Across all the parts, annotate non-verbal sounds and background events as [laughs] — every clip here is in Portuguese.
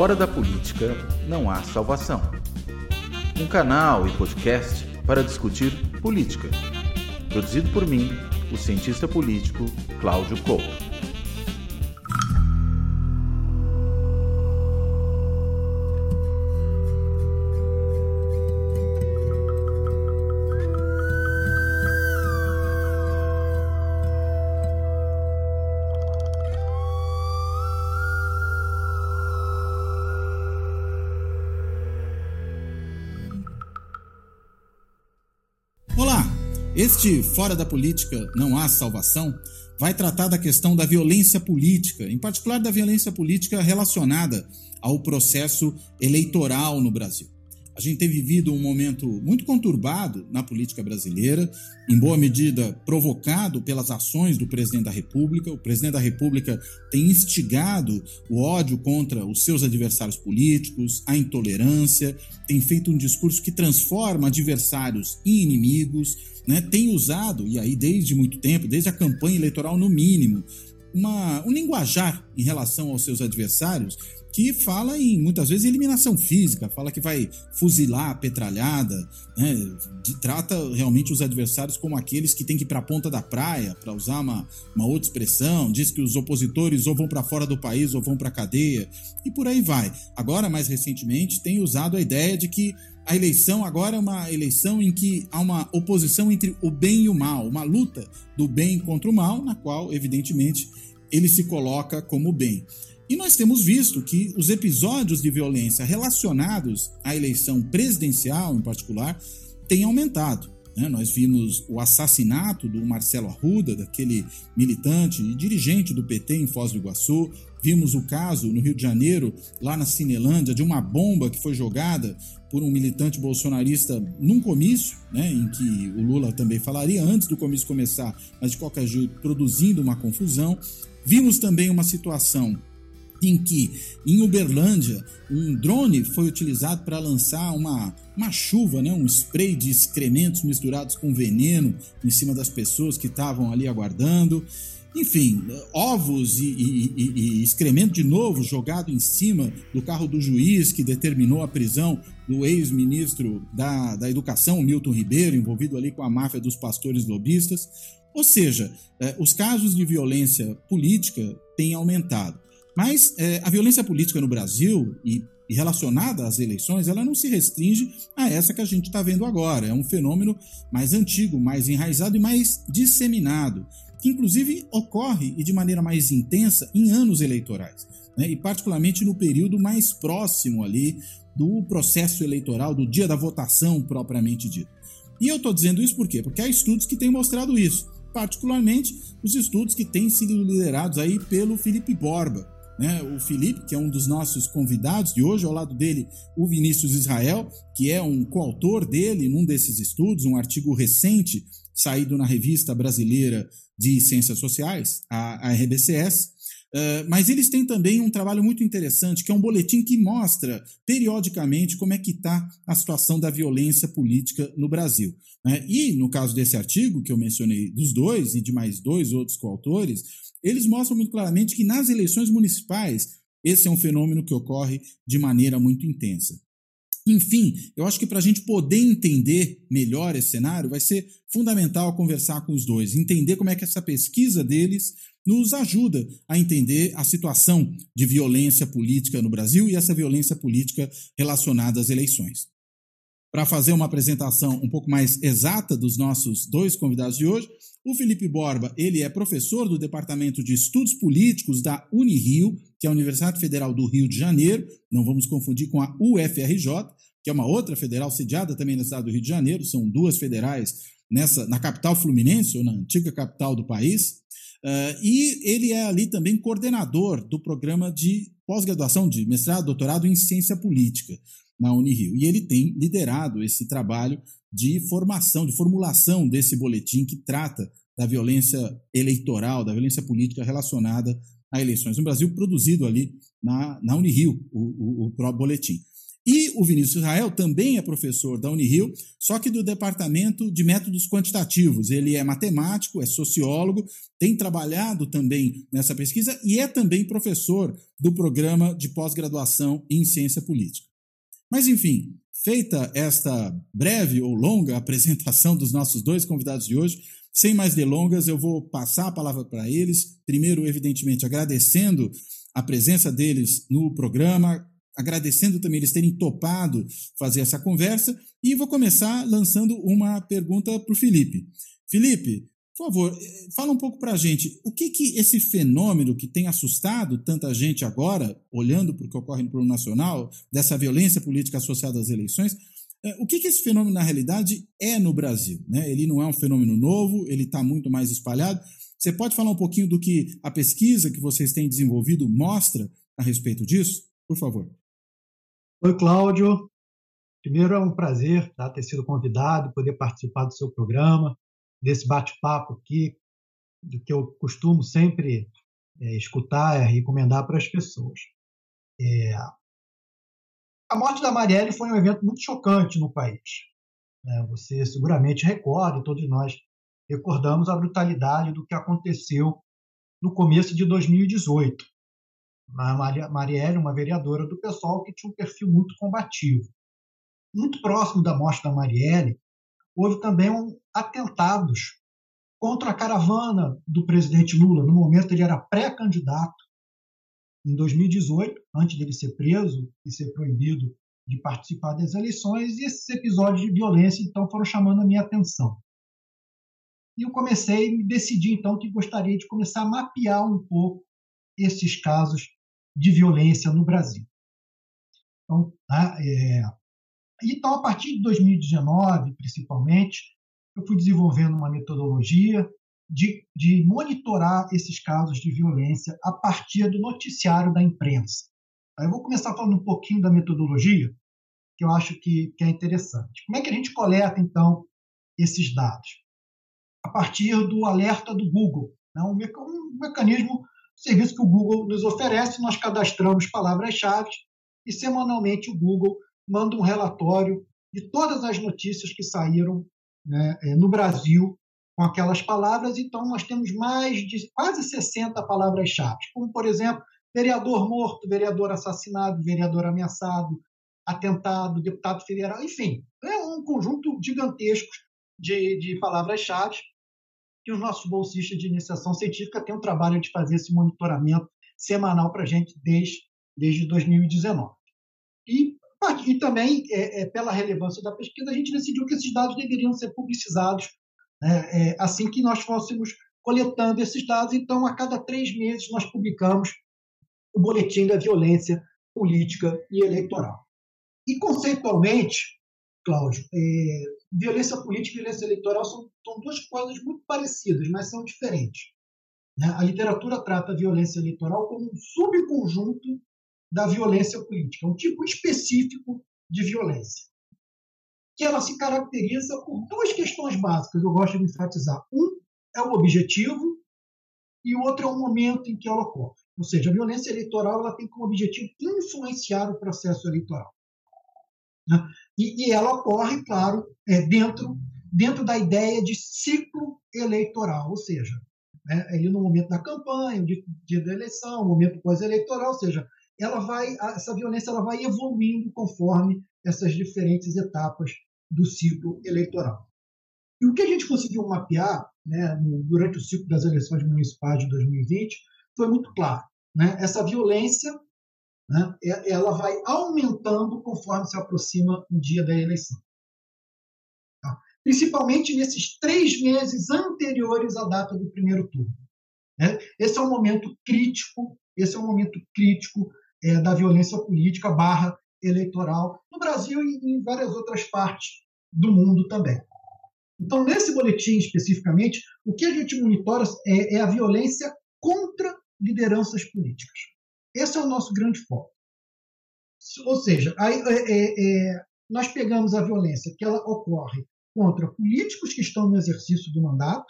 Fora da política não há salvação. Um canal e podcast para discutir política. Produzido por mim, o cientista político Cláudio Couto. Este Fora da Política Não Há Salvação vai tratar da questão da violência política, em particular da violência política relacionada ao processo eleitoral no Brasil. A gente tem vivido um momento muito conturbado na política brasileira, em boa medida provocado pelas ações do presidente da República. O presidente da República tem instigado o ódio contra os seus adversários políticos, a intolerância, tem feito um discurso que transforma adversários em inimigos, né? tem usado, e aí desde muito tempo, desde a campanha eleitoral no mínimo, uma, um linguajar em relação aos seus adversários que fala em muitas vezes eliminação física, fala que vai fuzilar a petralhada, né? De, trata realmente os adversários como aqueles que têm que ir para a ponta da praia, para usar uma, uma outra expressão, diz que os opositores ou vão para fora do país ou vão para cadeia, e por aí vai. Agora, mais recentemente, tem usado a ideia de que a eleição agora é uma eleição em que há uma oposição entre o bem e o mal, uma luta do bem contra o mal, na qual, evidentemente, ele se coloca como bem. E nós temos visto que os episódios de violência relacionados à eleição presidencial, em particular, têm aumentado. Né? Nós vimos o assassinato do Marcelo Arruda, daquele militante e dirigente do PT em Foz do Iguaçu. Vimos o caso no Rio de Janeiro, lá na Cinelândia, de uma bomba que foi jogada por um militante bolsonarista num comício, né, em que o Lula também falaria antes do comício começar, mas de qualquer jeito produzindo uma confusão. Vimos também uma situação em que, em Uberlândia, um drone foi utilizado para lançar uma, uma chuva, né, um spray de excrementos misturados com veneno em cima das pessoas que estavam ali aguardando. Enfim, ovos e, e, e, e, excremento de novo jogado em cima do carro do juiz que determinou a prisão do ex-ministro da, da Educação, Milton Ribeiro, envolvido ali com a máfia dos pastores lobistas. Ou seja, eh, os casos de violência política têm aumentado. Mas é, a violência política no Brasil e, e, relacionada às eleições, ela não se restringe a essa que a gente está vendo agora. É um fenômeno mais antigo, mais enraizado e mais disseminado, que inclusive ocorre e de maneira mais intensa em anos eleitorais, né? e particularmente no período mais próximo ali do processo eleitoral, do dia da votação propriamente dito. E eu estou dizendo isso por quê? Porque há estudos que têm mostrado isso, particularmente os estudos que têm sido liderados aí pelo Felipe Borba, né, o Felipe, que é um dos nossos convidados de hoje, ao lado dele o Vinícius Israel, que é um coautor dele num desses estudos, um artigo recente saído na Revista Brasileira de Ciências Sociais, a, a RBCS. Uh, mas eles têm também um trabalho muito interessante, que é um boletim que mostra periodicamente como é que está a situação da violência política no Brasil. Né? E no caso desse artigo que eu mencionei dos dois e de mais dois outros coautores, eles mostram muito claramente que nas eleições municipais esse é um fenômeno que ocorre de maneira muito intensa. Enfim, eu acho que para a gente poder entender melhor esse cenário, vai ser fundamental conversar com os dois, entender como é que essa pesquisa deles nos ajuda a entender a situação de violência política no Brasil e essa violência política relacionada às eleições. Para fazer uma apresentação um pouco mais exata dos nossos dois convidados de hoje, o Felipe Borba, ele é professor do Departamento de Estudos Políticos da Unirio, que é a Universidade Federal do Rio de Janeiro, não vamos confundir com a UFRJ, que é uma outra federal sediada também no estado do Rio de Janeiro, são duas federais nessa na capital fluminense, ou na antiga capital do país. Uh, e ele é ali também coordenador do programa de pós-graduação de mestrado, doutorado em ciência política na Unirio. E ele tem liderado esse trabalho de formação, de formulação desse boletim que trata da violência eleitoral, da violência política relacionada a eleições no Brasil, produzido ali na, na Unirio, o, o, o próprio boletim. E o Vinícius Israel também é professor da Unirio, só que do Departamento de Métodos Quantitativos. Ele é matemático, é sociólogo, tem trabalhado também nessa pesquisa e é também professor do programa de pós-graduação em ciência política. Mas, enfim, feita esta breve ou longa [laughs] apresentação dos nossos dois convidados de hoje, sem mais delongas, eu vou passar a palavra para eles. Primeiro, evidentemente, agradecendo a presença deles no programa, agradecendo também eles terem topado fazer essa conversa, e vou começar lançando uma pergunta para o Felipe. Felipe, por favor, fala um pouco para a gente, o que, que esse fenômeno que tem assustado tanta gente agora, olhando para o que ocorre no plano nacional, dessa violência política associada às eleições, é, o que, que esse fenômeno, na realidade, é no Brasil? Né? Ele não é um fenômeno novo, ele está muito mais espalhado. Você pode falar um pouquinho do que a pesquisa que vocês têm desenvolvido mostra a respeito disso? Por favor. Oi, Cláudio. Primeiro, é um prazer tá, ter sido convidado, poder participar do seu programa, desse bate-papo aqui, do que eu costumo sempre é, escutar e recomendar para as pessoas. É, a morte da Marielle foi um evento muito chocante no país. É, você seguramente recorda, todos nós recordamos a brutalidade do que aconteceu no começo de 2018. A Marielle, uma vereadora do PSOL que tinha um perfil muito combativo. Muito próximo da morte da Marielle, houve também um atentados contra a caravana do presidente Lula. No momento, ele era pré-candidato em 2018, antes dele ser preso e ser proibido de participar das eleições, e esses episódios de violência então foram chamando a minha atenção. E eu comecei, me decidi então que gostaria de começar a mapear um pouco esses casos de violência no Brasil. Então, tá, é... então a partir de 2019, principalmente, eu fui desenvolvendo uma metodologia de, de monitorar esses casos de violência a partir do noticiário da imprensa. Eu vou começar falando um pouquinho da metodologia, que eu acho que, que é interessante. Como é que a gente coleta, então, esses dados? A partir do alerta do Google, né? um, um mecanismo, um serviço que o Google nos oferece, nós cadastramos palavras-chave e semanalmente o Google manda um relatório de todas as notícias que saíram né, eh, no Brasil com aquelas palavras, então nós temos mais de quase 60 palavras-chave, como, por exemplo, vereador morto, vereador assassinado, vereador ameaçado, atentado, deputado federal, enfim, é um conjunto gigantesco de, de palavras-chave que os nossos bolsistas de iniciação científica têm o trabalho de fazer esse monitoramento semanal para a gente desde, desde 2019. E, e também, é, é, pela relevância da pesquisa, a gente decidiu que esses dados deveriam ser publicizados né, é, assim que nós fôssemos coletando esses dados. Então, a cada três meses, nós publicamos o Boletim da Violência Política e Eleitoral. E, conceitualmente, Cláudio, é, violência política e violência eleitoral são, são, duas coisas muito parecidas, mas são diferentes. Né? A literatura trata a violência eleitoral como um subconjunto da violência política, um tipo específico de violência que ela se caracteriza por duas questões básicas, eu gosto de enfatizar. Um é o objetivo e o outro é o momento em que ela ocorre. Ou seja, a violência eleitoral ela tem como objetivo influenciar o processo eleitoral. Né? E, e, ela ocorre, claro, é, dentro, dentro da ideia de ciclo eleitoral, ou seja, né, no momento da campanha, dia, dia da eleição, momento pós-eleitoral, ou seja, ela vai, essa violência ela vai evoluindo conforme essas diferentes etapas do ciclo eleitoral. E o que a gente conseguiu mapear né, durante o ciclo das eleições municipais de 2020 foi muito claro. Né? Essa violência né, é, ela vai aumentando conforme se aproxima o dia da eleição. Tá? Principalmente nesses três meses anteriores à data do primeiro turno. Né? Esse é um momento crítico, esse é um momento crítico é, da violência política barra eleitoral no Brasil e em várias outras partes do mundo também. Então, nesse boletim especificamente, o que a gente monitora é, é a violência contra lideranças políticas. Esse é o nosso grande foco. Ou seja, aí, é, é, é, nós pegamos a violência que ela ocorre contra políticos que estão no exercício do mandato,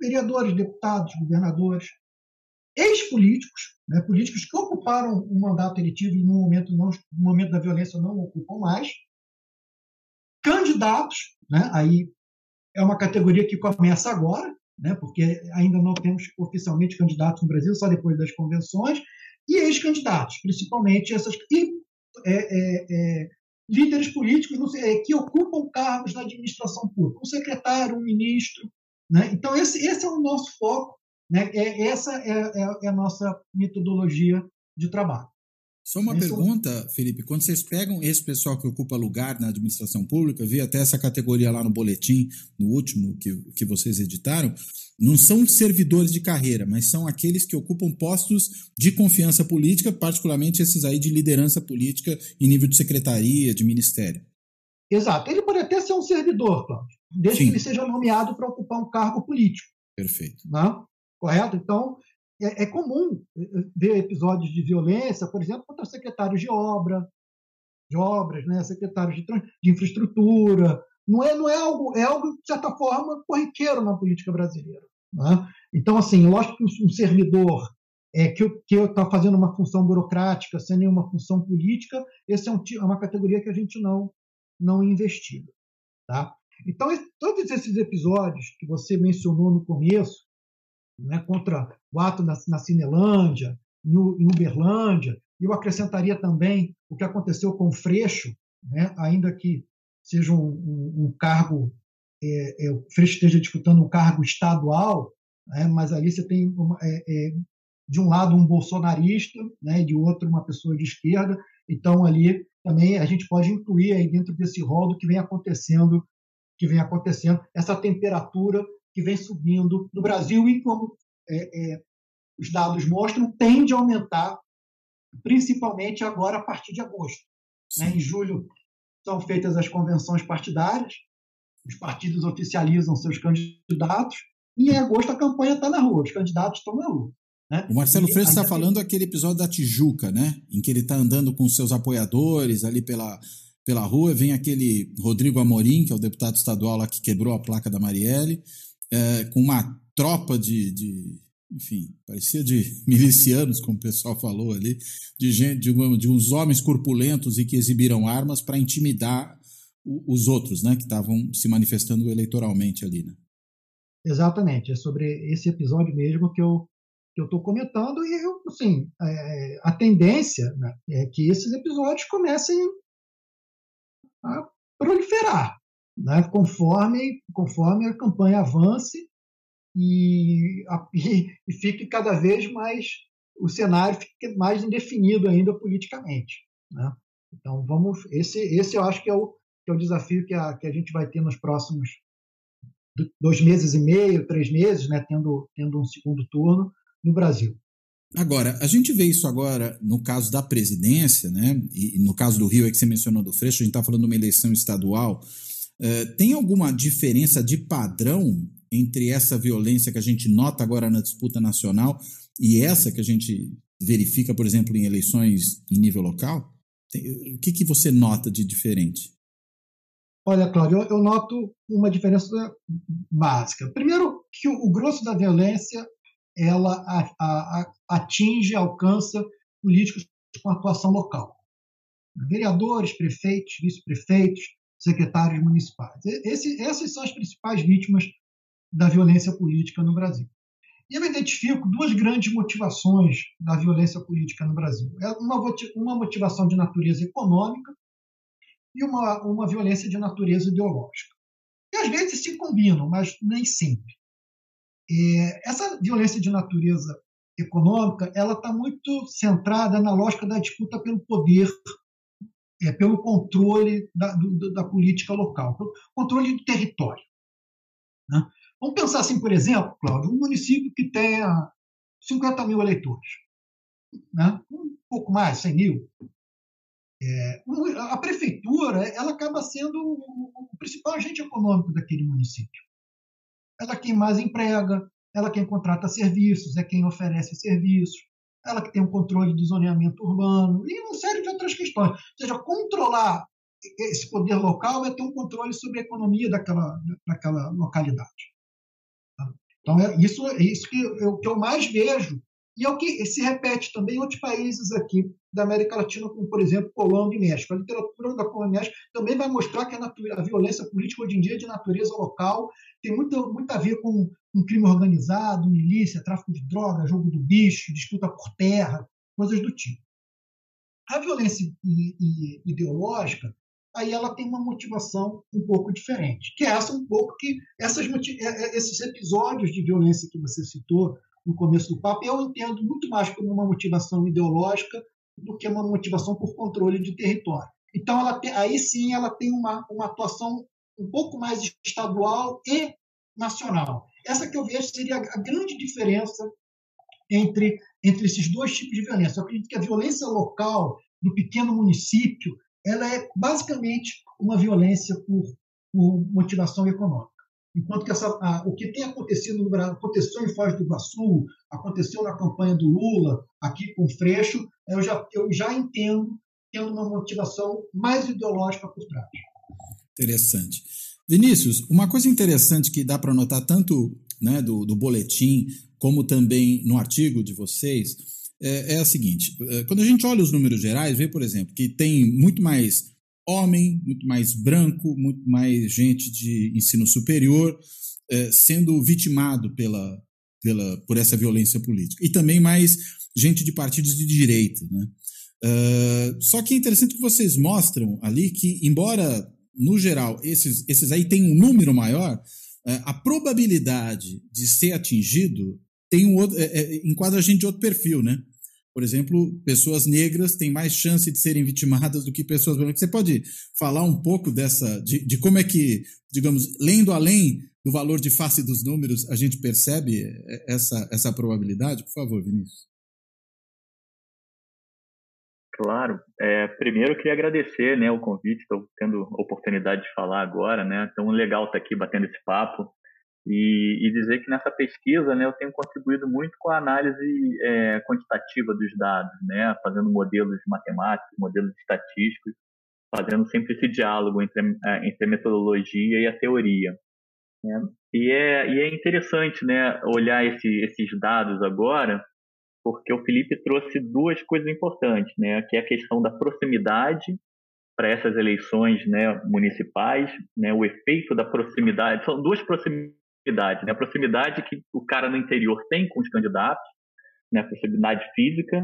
vereadores, deputados, governadores, ex-políticos, né, políticos que ocuparam um mandato eletivo e no momento, não, no momento da violência não ocupam mais, candidatos, né, aí é uma categoria que começa agora, né, porque ainda não temos oficialmente candidatos no Brasil, só depois das convenções, e ex-candidatos, principalmente essas. E é, é, é, líderes políticos é, que ocupam cargos na administração pública, um secretário, um ministro. Né? Então, esse, esse é o nosso foco, né? é, essa é, é, é a nossa metodologia de trabalho. Só uma pergunta, Felipe. Quando vocês pegam esse pessoal que ocupa lugar na administração pública, vi até essa categoria lá no boletim, no último que, que vocês editaram, não são servidores de carreira, mas são aqueles que ocupam postos de confiança política, particularmente esses aí de liderança política em nível de secretaria, de ministério. Exato. Ele pode até ser um servidor, Cláudio, desde Sim. que ele seja nomeado para ocupar um cargo político. Perfeito. Né? Correto? Então, é, é, comum eh, eh, ver episódios de violência, por exemplo, contra secretários de obra, de obras, né, secretários de, de infraestrutura. Não é, não é algo, é algo de certa forma corriqueiro na política brasileira. Né? Então, assim, lógico que um servidor é, que está fazendo uma função burocrática sem nenhuma função política, esse é, um, é uma categoria que a gente não não investiga, tá? Então, todos esses episódios que você mencionou no começo, né, contra o ato na, na Cinelândia, em, em Uberlândia. Eu acrescentaria também o que aconteceu com o Freixo, né, ainda que seja um, um, um cargo, é, é, o Freixo esteja disputando um cargo estadual, né, mas ali você tem, uma, é, é, de um lado, um bolsonarista, né, e de outro, uma pessoa de esquerda. Então, ali também a gente pode incluir aí dentro desse rol do que vem acontecendo, que vem acontecendo, essa temperatura que vem subindo no Brasil e, como é, é, os dados mostram, tende a aumentar, principalmente agora a partir de agosto. Né? Em julho são feitas as convenções partidárias, os partidos oficializam seus candidatos, e em agosto a campanha está na rua, os candidatos estão na rua. Né? O Marcelo Freixo está falando tem... aquele episódio da Tijuca, né? em que ele está andando com seus apoiadores ali pela, pela rua, vem aquele Rodrigo Amorim, que é o deputado estadual lá que quebrou a placa da Marielle, é, com uma tropa de, de, enfim, parecia de [laughs] milicianos, como o pessoal falou ali, de, gente, de, de uns homens corpulentos e que exibiram armas para intimidar os outros, né, que estavam se manifestando eleitoralmente ali, né? Exatamente, é sobre esse episódio mesmo que eu que eu estou comentando e eu, assim, é, a tendência né, é que esses episódios comecem a proliferar, né, conforme, conforme a campanha avance e, a, e, fique cada vez mais o cenário fique mais indefinido ainda politicamente. Né? Então vamos, esse, esse eu acho que é o, que é o desafio que a, que a gente vai ter nos próximos dois meses e meio, três meses, né, tendo, tendo um segundo turno no Brasil. Agora, a gente vê isso agora no caso da presidência, né? E no caso do Rio, é que você mencionou do Freixo, a gente está falando de uma eleição estadual eh, tem alguma diferença de padrão entre essa violência que a gente nota agora na disputa nacional e essa que a gente verifica, por exemplo, em eleições em nível local? Tem, o que, que você nota de diferente? Olha, Cláudio, eu, eu noto uma diferença básica. Primeiro, que o, o grosso da violência ela a, a, a, atinge, alcança políticos com atuação local. Vereadores, prefeitos, vice-prefeitos, secretários municipais. Esse, essas são as principais vítimas da violência política no Brasil. E eu identifico duas grandes motivações da violência política no Brasil. É uma, uma motivação de natureza econômica e uma, uma violência de natureza ideológica. E às vezes se combinam, mas nem sempre. É, essa violência de natureza econômica ela está muito centrada na lógica da disputa pelo poder é, pelo controle da, do, da política local, pelo controle do território. Né? Vamos pensar assim, por exemplo, Cláudio, um município que tenha 50 mil eleitores, né? um pouco mais, 100 mil. É, a prefeitura ela acaba sendo o, o principal agente econômico daquele município. Ela é quem mais emprega, ela é quem contrata serviços, é quem oferece serviços, ela que tem o controle do zoneamento urbano e uma série de outras questões. Ou seja, controlar esse poder local é ter um controle sobre a economia daquela, daquela localidade. Então, é isso, é isso que eu, que eu mais vejo E é o que se repete também em outros países aqui da América Latina, como, por exemplo, Colômbia e México. A literatura da Colômbia e México também vai mostrar que a, a, violência política hoje em dia é de natureza local, tem muito, muito a ver com um crime organizado, milícia, tráfico de drogas, jogo do bicho, disputa por terra, coisas do tipo. A violência ideológica, aí ela tem uma motivação um pouco diferente, que é essa um pouco que essas, é, é, esses episódios de violência que você citou no começo do papo, eu entendo muito mais como uma motivação ideológica do que uma motivação por controle de território. Então, ela tem, aí sim ela tem uma, uma atuação um pouco mais estadual e nacional. Essa que eu vejo seria a grande diferença entre, entre esses dois tipos de violência. Eu acredito que a violência local do pequeno município ela é basicamente uma violência por, por motivação econômica. Enquanto que essa, a, o que tem acontecido no Brasil, aconteceu em Foz do Iguaçu, aconteceu na campanha do Lula, aqui com o Freixo, eu já, eu já entendo tendo uma motivação mais ideológica por trás. Interessante. Vinícius, uma coisa interessante que dá para notar tanto né, do, do boletim como também no artigo de vocês é, é a seguinte: é, quando a gente olha os números gerais, vê, por exemplo, que tem muito mais homem, muito mais branco, muito mais gente de ensino superior é, sendo vitimado pela, pela, por essa violência política. E também mais gente de partidos de direita. Né? Uh, só que é interessante que vocês mostram ali que, embora, no geral, esses, esses aí têm um número maior, uh, a probabilidade de ser atingido tem um outro, é, é, enquadra a gente de outro perfil, né? Por exemplo, pessoas negras têm mais chance de serem vitimadas do que pessoas brancas. Você pode falar um pouco dessa, de, de como é que, digamos, lendo além do valor de face dos números, a gente percebe essa, essa probabilidade? Por favor, Vinícius. Claro. É, primeiro, eu queria agradecer né, o convite, estou tendo a oportunidade de falar agora, né? Então, legal estar aqui batendo esse papo. E, e, dizer que nessa pesquisa né, eu tenho contribuído muito com a análise é, quantitativa dos dados, né, fazendo modelos matemáticos, modelos estatísticos, fazendo sempre esse diálogo entre, é, entre a metodologia e a teoria. Né. E, é, e é interessante né, olhar esse, esses dados agora, porque o Felipe trouxe duas coisas importantes, né, que é a questão da proximidade para essas eleições né, municipais, né, o efeito da proximidade. São duas proximidades proximidade, né? A proximidade que o cara no interior tem com os candidatos, né? A proximidade física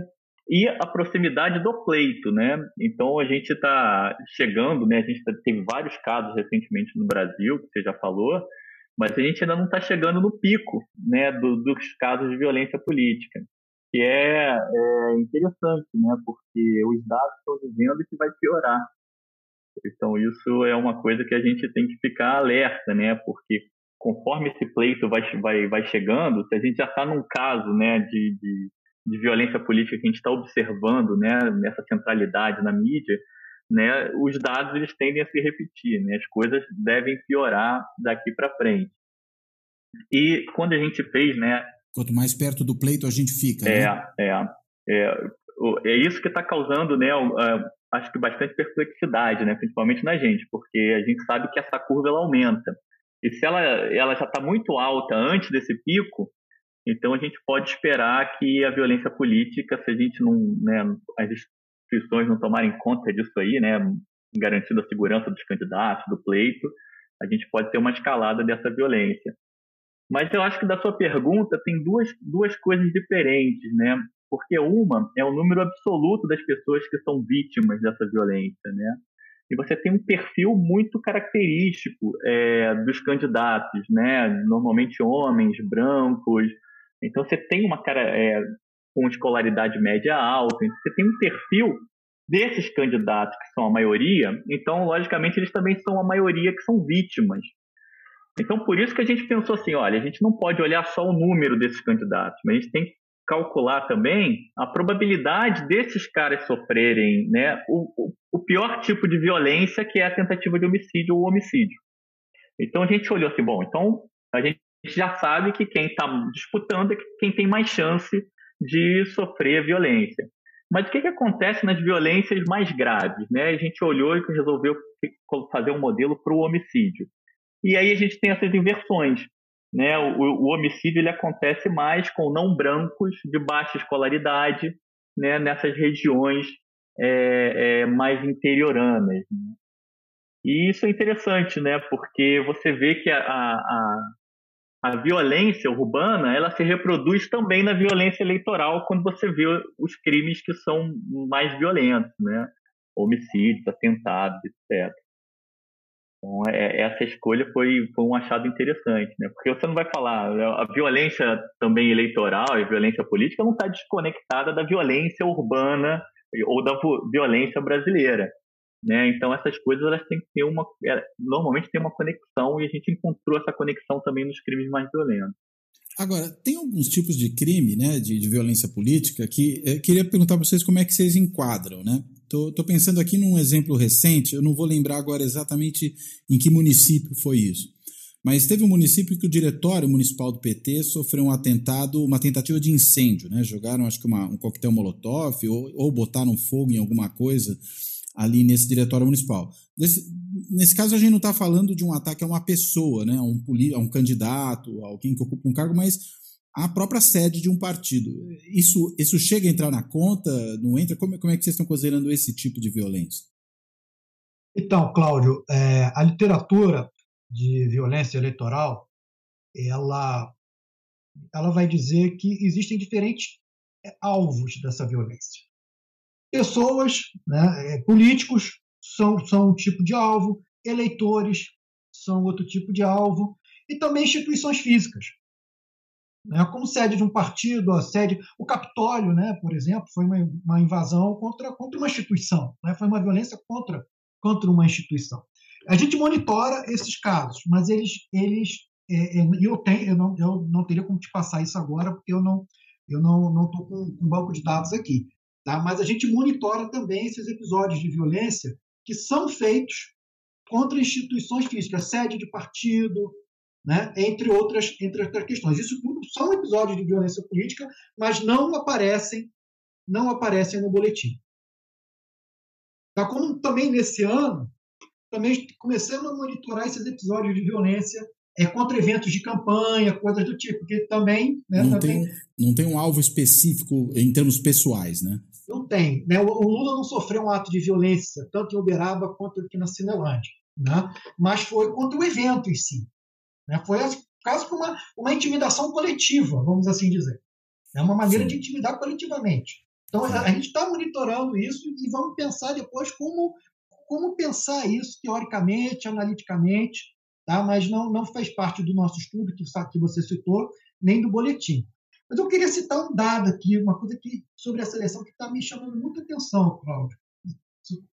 e a proximidade do pleito, né? Então a gente está chegando, né? A gente teve vários casos recentemente no Brasil, que você já falou, mas a gente ainda não está chegando no pico, né? Do, dos casos de violência política, que é, é interessante, né? Porque os dados estão dizendo que vai piorar. Então isso é uma coisa que a gente tem que ficar alerta, né? Porque conforme esse pleito vai, vai, vai chegando, se a gente já está num caso né, de, de, de, violência política que a gente está observando né, nessa centralidade na mídia, né, os dados eles tendem a se repetir, né, as coisas devem piorar daqui para frente. E quando a gente fez, né, quanto mais perto do pleito a gente fica, é, né? é, é, é isso que está causando, né, acho que bastante perplexidade, né, principalmente na gente, porque a gente sabe que essa curva ela aumenta. E se ela, ela já está muito alta antes desse pico, então a gente pode esperar que a violência política, se a gente não, né, as instituições não tomarem conta disso aí, né, garantindo a segurança dos candidatos, do pleito, a gente pode ter uma escalada dessa violência. Mas eu acho que da sua pergunta tem duas, duas coisas diferentes, né? Porque uma é o número absoluto das pessoas que são vítimas dessa violência, né? Você tem um perfil muito característico é, dos candidatos, né? Normalmente homens, brancos. Então você tem uma cara é, com escolaridade média alta. Então você tem um perfil desses candidatos que são a maioria. Então, logicamente, eles também são a maioria que são vítimas. Então, por isso que a gente pensou assim, olha, a gente não pode olhar só o número desses candidatos, mas a gente tem que calcular também a probabilidade desses caras sofrerem né, o, o, pior tipo de violência, que é a tentativa de homicídio ou homicídio. Então a gente olhou assim, bom, então a gente já sabe que quem está disputando é quem tem mais chance de sofrer violência. Mas o que, que acontece nas violências mais graves? Né? A gente olhou e resolveu fazer um modelo para o homicídio. E aí a gente tem essas inversões. Né, o, o, homicídio ele acontece mais com não brancos de baixa escolaridade, né, nessas regiões é, é, mais interioranas. Né? E isso é interessante, né, porque você vê que a, a, a violência urbana ela se reproduz também na violência eleitoral quando você vê os crimes que são mais violentos, né? Homicídios, atentados, etc. Então, é, essa escolha foi, foi um achado interessante, né? Porque você não vai falar, a violência também eleitoral e violência política não está desconectada da violência urbana ou da violência brasileira. Né? Então essas coisas elas têm que ter uma, é, normalmente tem uma conexão e a gente encontrou essa conexão também nos crimes mais violentos. Agora, tem alguns tipos de crime, né, de, de violência política, que eu queria perguntar para vocês como é que vocês enquadram, né? Tô, tô, pensando aqui num exemplo recente, eu não vou lembrar agora exatamente em que município foi isso, mas teve um município que o diretório municipal do PT sofreu um atentado, uma tentativa de incêndio, né? Jogaram, acho que uma, um coquetel molotov ou, ou botaram fogo em alguma coisa ali nesse diretório municipal. Nesse, nesse caso, a gente não está falando de um ataque a uma pessoa, né, a, um, a um candidato, a alguém que ocupa um cargo, mas a própria sede de um partido. Isso, isso chega a entrar na conta? Não entra? Como, como é que vocês estão considerando esse tipo de violência? Então, Cláudio, é, a literatura de violência eleitoral, ela, ela vai dizer que existem diferentes é, alvos dessa violência. Pessoas, né, é, políticos são, são um tipo de alvo, eleitores são outro tipo de alvo, e também instituições físicas. Né, como sede de um partido, a sede, o Capitólio, né, por exemplo, foi uma, uma invasão contra, contra uma instituição, né, foi uma violência contra, contra uma instituição. A gente monitora esses casos, mas eles, eles é, é, eu, tenho, eu, não, eu não teria como te passar isso agora, porque eu não eu não estou com um banco de dados aqui. Tá? Mas a gente monitora também esses episódios de violência que são feitos contra instituições físicas, sede de partido, né? entre, outras, entre outras questões. Isso tudo são episódios de violência política, mas não aparecem, não aparecem no boletim. Tá? Como também nesse ano, também começamos a monitorar esses episódios de violência é, contra eventos de campanha, coisas do tipo, que também... Né, não, também... Tem, não tem um alvo específico em termos pessoais, né? Não tem. Né? O, Lula não sofreu um ato de violência, tanto em Uberaba quanto aqui na Cinelândia, né? mas foi contra o evento em si. Né? Foi quase que uma, uma intimidação coletiva, vamos assim dizer. É uma maneira Sim. de intimidar coletivamente. Então, a, a gente está monitorando isso e vamos pensar depois como, como pensar isso teoricamente, analiticamente, tá? mas não, não fez parte do nosso estudo que, que você citou, nem do boletim. Mas eu queria citar um dado aqui, uma coisa que, sobre a seleção que está me chamando muita atenção, Cláudio.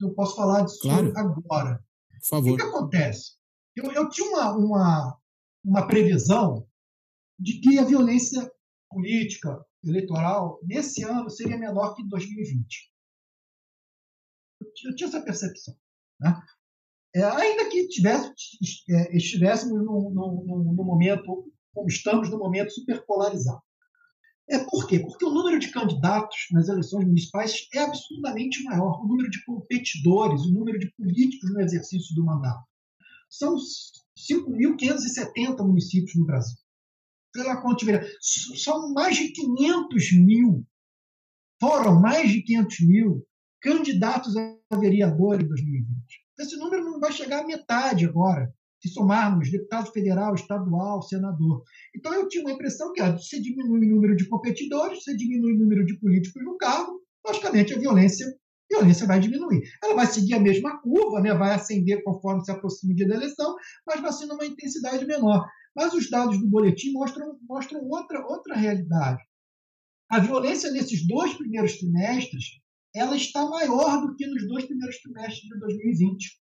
Eu posso falar disso claro. agora. Por favor. O que, que acontece? Eu, eu tinha uma, uma, uma previsão de que a violência política, eleitoral, nesse ano seria menor que em 2020. Eu tinha essa percepção. Né? É, ainda que tivesse, é, estivéssemos no, no, no, no, momento, como estamos no momento superpolarizado. É por quê? Porque o número de candidatos nas eleições municipais é absurdamente maior. O número de competidores, o número de políticos no exercício do mandato. São 5.570 municípios no Brasil. Quanto tiver. São mais de 500 mil. Foram mais de 500 mil candidatos a vereador em 2020. Esse número não vai chegar à metade agora se somarmos deputado federal, estadual, senador. Então eu tinha uma impressão que se diminui o número de competidores, se diminui o número de políticos no cargo, logicamente a violência, a violência vai diminuir. Ela vai seguir a mesma curva, né? vai ascender conforme se aproxima o dia da eleição, mas vai ser numa intensidade menor. Mas os dados do boletim mostram, mostram outra, outra realidade. A violência nesses dois primeiros trimestres ela está maior do que nos dois primeiros trimestres de 2020.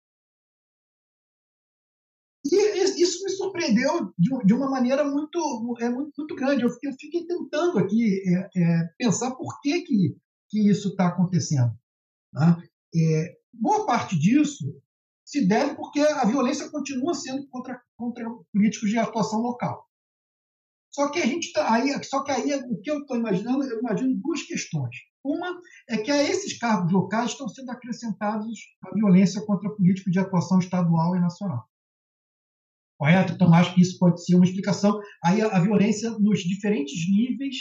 Isso me surpreendeu de, uma maneira muito, é, muito, muito grande. Eu fiquei, eu fiquei tentando aqui é, é, pensar por que, que, que isso está acontecendo. Né? É, boa parte disso se deve porque a violência continua sendo contra, contra políticos de atuação local. Só que a gente tá, aí, só que aí o que eu estou imaginando, eu imagino duas questões. Uma é que a esses cargos locais estão sendo acrescentados a violência contra políticos de atuação estadual e nacional. Correto? Então, acho que isso pode ser uma explicação. Aí a, a violência nos diferentes níveis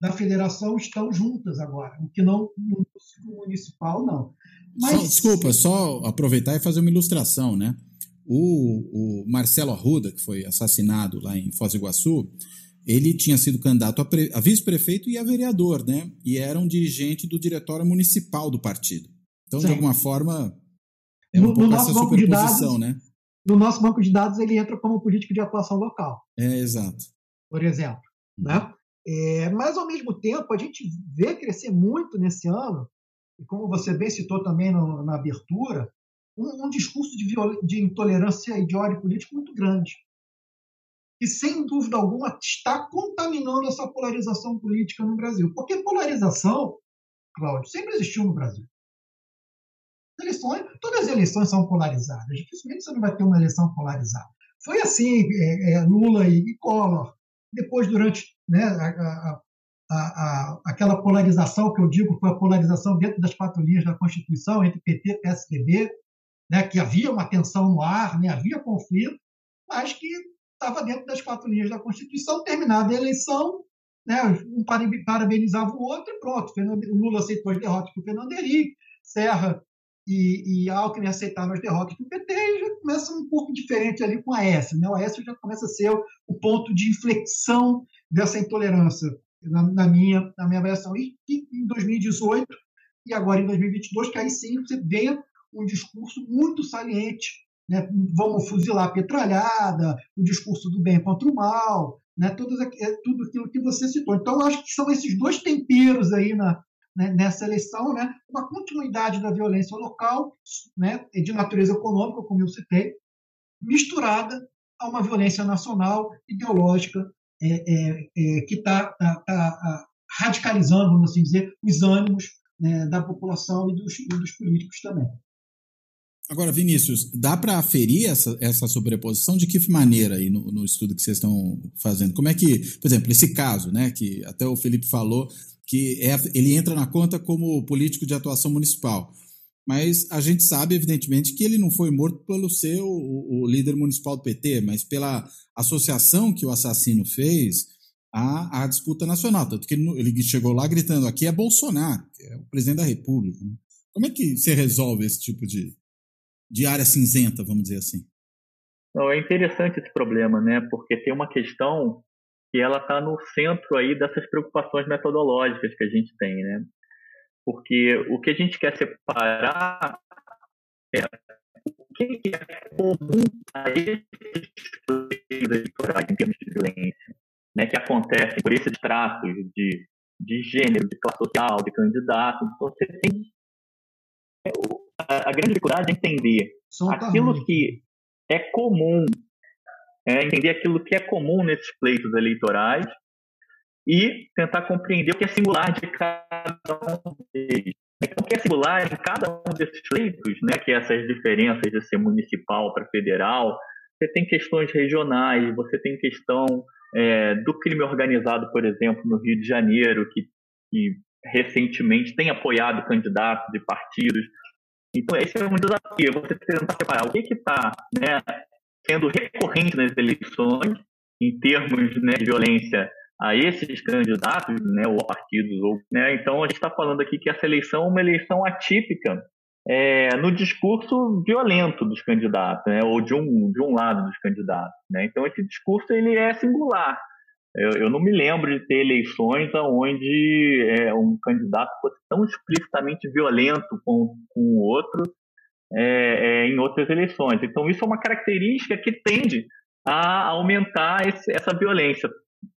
da federação estão juntas agora, o que não no municipal não. Mas... Só, desculpa, só aproveitar e fazer uma ilustração, né? O, o Marcelo Arruda, que foi assassinado lá em Foz do Iguaçu, ele tinha sido candidato a, a vice-prefeito e a vereador, né? E era um dirigente do diretório municipal do partido. Então, de alguma forma, é um no, pouco essa superposição, né? No nosso banco de dados, ele entra como político de atuação local. É, exato. Por exemplo. Hum. Né? É, mas, ao mesmo tempo, a gente vê crescer muito nesse ano, e como você bem citou também no, na abertura, um, um discurso de, de, intolerância e de ódio político muito grande. E, sem dúvida alguma, está contaminando essa polarização política no Brasil. Porque polarização, Cláudio, sempre existiu no Brasil. Eleições, todas as eleições são polarizadas. Dificilmente você não vai ter uma eleição polarizada. Foi assim, é, é, Lula e, e Collor. Depois, durante né, a, a, a, aquela polarização que eu digo foi a polarização dentro das quatro linhas da Constituição entre PT e PSDB, né, que havia uma tensão no ar, né, havia conflito, mas que estava dentro das quatro linhas da Constituição. Terminada a eleição, né, um parabenizava o outro e pronto. O Lula aceitou as derrotas com o Fernando Henrique, Serra e, e Alckmin aceitaram as derrotas do PT e já começa um pouco diferente ali com a Aécio. Né? O Aécio já começa a ser o ponto de inflexão dessa intolerância, na, na minha, na minha avaliação. E, e, em 2018 e agora em 2022, que aí sim você vê um discurso muito saliente. Né? Vamos fuzilar a petralhada, o discurso do bem contra o mal, né? tudo, é, tudo aquilo que você citou. Então, acho que são esses dois temperos aí na, né, nessa eleição, né, uma continuidade da violência local, né, de natureza econômica, como eu citei, misturada a uma violência nacional, ideológica, é, é, é, que está tá, tá, tá radicalizando, vamos assim dizer, os ânimos né, da população e dos, e dos políticos também. Agora, Vinícius, dá para aferir essa, essa sobreposição de que maneira aí no, no, estudo que vocês estão fazendo? Como é que, por exemplo, esse caso, né, que até o Felipe falou, que é, ele entra na conta como político de atuação municipal. Mas a gente sabe, evidentemente, que ele não foi morto pelo seu o, o líder municipal do PT, mas pela associação que o assassino fez à, à disputa nacional. Tanto que ele, ele, chegou lá gritando: aqui é Bolsonaro, que é o presidente da República. Como é que você resolve esse tipo de, de área cinzenta, vamos dizer assim? Não, é interessante esse problema, né? Porque tem uma questão que ela está no centro aí dessas preocupações metodológicas que a gente tem, né? Porque o que a gente quer separar é o que é comum a esses eleitorais em termos de violência, né, que acontecem por esses traços de, de gênero, de classe social, de candidato. Então, você tem a, a grande dificuldade é entender aquilo que é comum é entender aquilo que é comum nesses pleitos eleitorais e tentar compreender o que é singular de cada um deles. Então, o que é singular em cada um desses pleitos, né, que é essas diferenças de ser municipal para federal, você tem questões regionais, você tem questão é, do crime organizado, por exemplo, no Rio de Janeiro, que, que recentemente tem apoiado candidatos de partidos. Então, esse é um desafio, você tentar separar o que está né, sendo recorrente nas eleições, em termos né, de violência a esses candidatos, né, ou partidos, ou, né, então a gente está falando aqui que essa eleição é uma eleição atípica é, no discurso violento dos candidatos, né, ou de um, de um lado dos candidatos. Né? Então esse discurso ele é singular. Eu, eu não me lembro de ter eleições onde é, um candidato fosse tão explicitamente violento com, com o outro é, é, em outras eleições. Então, isso é uma característica que tende a aumentar esse, essa violência,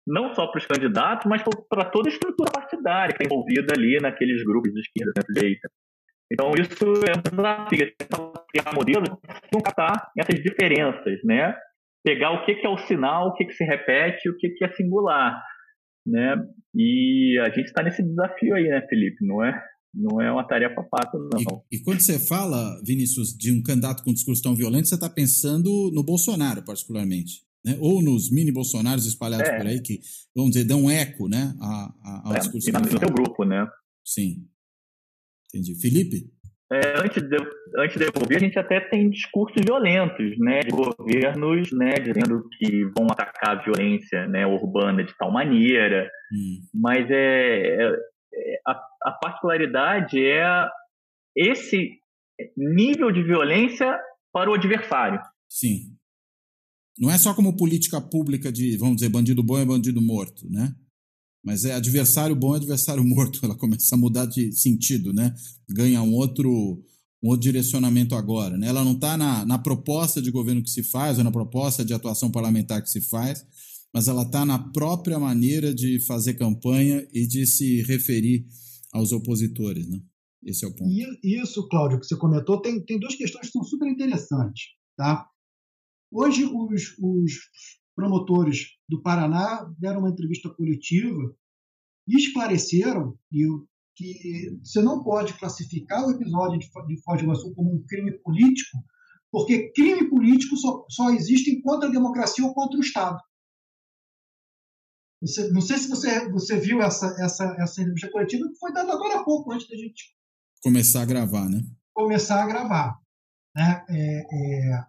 não só para os candidatos, mas para toda a estrutura partidária que é envolvida ali naqueles grupos de esquerda e direita. Então, isso é um desafio, criar modelos que vão captar essas diferenças, né? Pegar o que, que é o sinal, o que, que se repete, o que, que é singular, né? E a gente está nesse desafio aí, né, Felipe? Não é? Não é uma tarefa fácil, não. E, e, quando você fala, Vinícius, de um candidato com discurso tão violento, você está pensando no Bolsonaro, particularmente. Né? Ou nos mini Bolsonaros espalhados é. por aí, que, vamos dizer, dão eco né, a, a, ao é, discurso. E no seu grupo, né? Sim. Entendi. Felipe? é, antes, de, antes de devolver, a gente até tem discursos violentos, né, de governos, né, dizendo que vão atacar a violência, né, urbana de tal maneira, hum. mas é, é a, a, particularidade é esse nível de violência para o adversário. Sim. Não é só como política pública de, vamos dizer, bandido bom é bandido morto, né? Mas é adversário bom é adversário [laughs] morto. Ela começa a mudar de sentido, né? Ganha um outro, um outro direcionamento agora. Né? Ela não está na, na proposta de governo que se faz, ou na proposta de atuação parlamentar que se faz, mas ela está na própria maneira de fazer campanha e de se referir aos opositores. Né? Esse é o ponto. E isso, Cláudio, que você comentou, tem, tem duas questões que são super interessantes. Tá? Hoje, os, os promotores do Paraná deram uma entrevista coletiva e esclareceram que você não pode classificar o episódio de Foz do Iguaçu como um crime político, porque crime político só, só existe contra a democracia ou contra o Estado. Você, não sei se você, você viu essa, essa, essa entrevista coletiva, que foi dada agora há pouco, antes da gente começar a gravar, né? Começar a gravar. Né? É, é,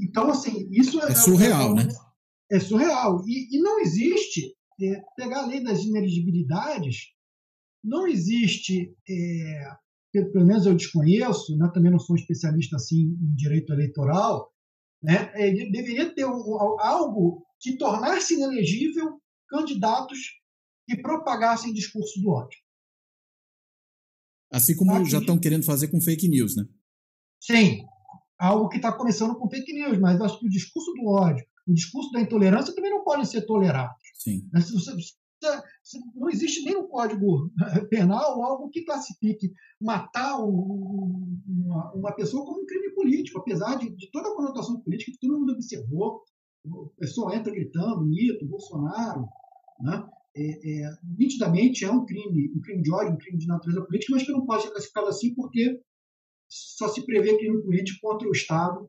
então, assim, isso é, é surreal, né? É surreal. E, e não existe, é, pegar a lei das ineligibilidades, não existe, é, pelo menos eu desconheço, né, também não sou especialista assim em direito eleitoral, né, é, deveria ter um, algo que tornasse inelegível candidatos que propagassem discurso do ódio. Assim como Aqui, já estão querendo fazer com fake news, né? Sim, algo que está começando com fake news, mas acho que o discurso do ódio, o discurso da intolerância também não podem ser tolerados. Sim. Se você, não existe nem no Código [laughs] Penal algo que classifique matar um, uma, uma, pessoa como um crime político, apesar de, de, toda a conotação política que todo mundo observou. A pessoa entra gritando, mito, Bolsonaro, né? É, é, nitidamente é um crime, um crime de ódio, um crime de natureza política, mas que não pode ser classificado assim porque só se prevê crime político contra o Estado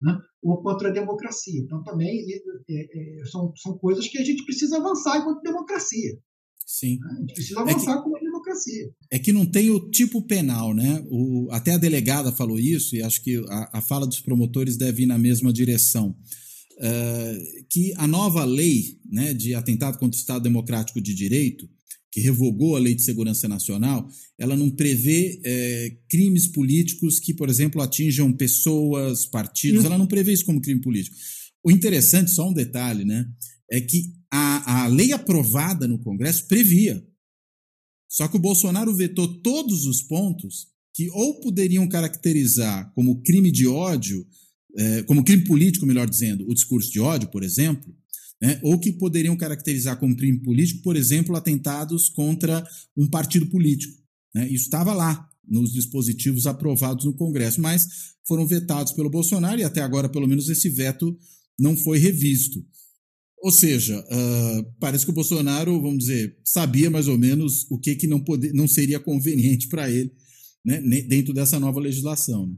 né, ou contra a democracia. Então, também é, é, são, são coisas que a gente precisa avançar enquanto democracia. Sim. Né? A gente precisa avançar é que, como democracia. É que não tem o tipo penal, né? O, até a delegada falou isso, e acho que a, a fala dos promotores deve ir na mesma direção. Uh, que a nova lei né, de atentado contra o Estado Democrático de Direito que revogou a Lei de Segurança Nacional, ela não prevê é, crimes políticos que, por exemplo, atinjam pessoas, partidos, ela não prevê isso como crime político. O interessante, só um detalhe, né, é que a, a lei aprovada no Congresso previa. Só que o Bolsonaro vetou todos os pontos que ou poderiam caracterizar como crime de ódio, é, como crime político, melhor dizendo, o discurso de ódio, por exemplo, né, ou que poderiam caracterizar como crime político, por exemplo, atentados contra um partido político. Né? Isso estava lá nos dispositivos aprovados no Congresso, mas foram vetados pelo Bolsonaro e até agora, pelo menos, esse veto não foi revisto. Ou seja, uh, parece que o Bolsonaro, vamos dizer, sabia mais ou menos o que, que não, poder, não seria conveniente para ele né, dentro dessa nova legislação.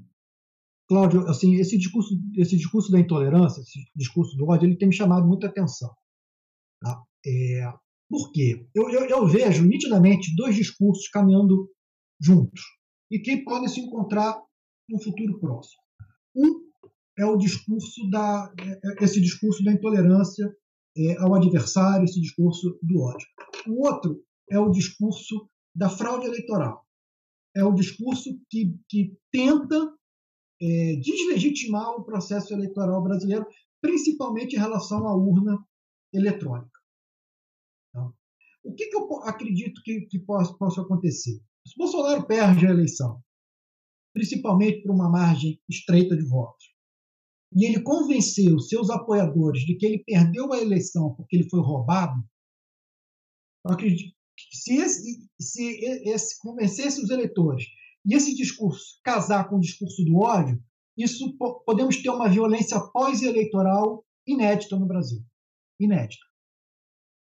Cláudio, assim, esse discurso, esse discurso da intolerância, esse discurso do ódio, ele tem me chamado muita atenção. Tá? É, por quê? Eu, eu, eu, vejo nitidamente dois discursos caminhando juntos e que podem se encontrar no futuro próximo. Um é o discurso da é, esse discurso da intolerância é, ao adversário, esse discurso do ódio. O outro é o discurso da fraude eleitoral. É o discurso que, que tenta é, deslegitimar o processo eleitoral brasileiro, principalmente em relação à urna eletrônica. Então, o que, que, eu acredito que, que possa, possa acontecer? Se Bolsonaro perde a eleição, principalmente por uma margem estreita de votos, e ele convenceu seus apoiadores de que ele perdeu a eleição porque ele foi roubado, eu acredito que se, esse, se esse, convencesse os eleitores e esse discurso casar com o discurso do ódio, isso podemos ter uma violência pós-eleitoral inédita no Brasil. Inédita.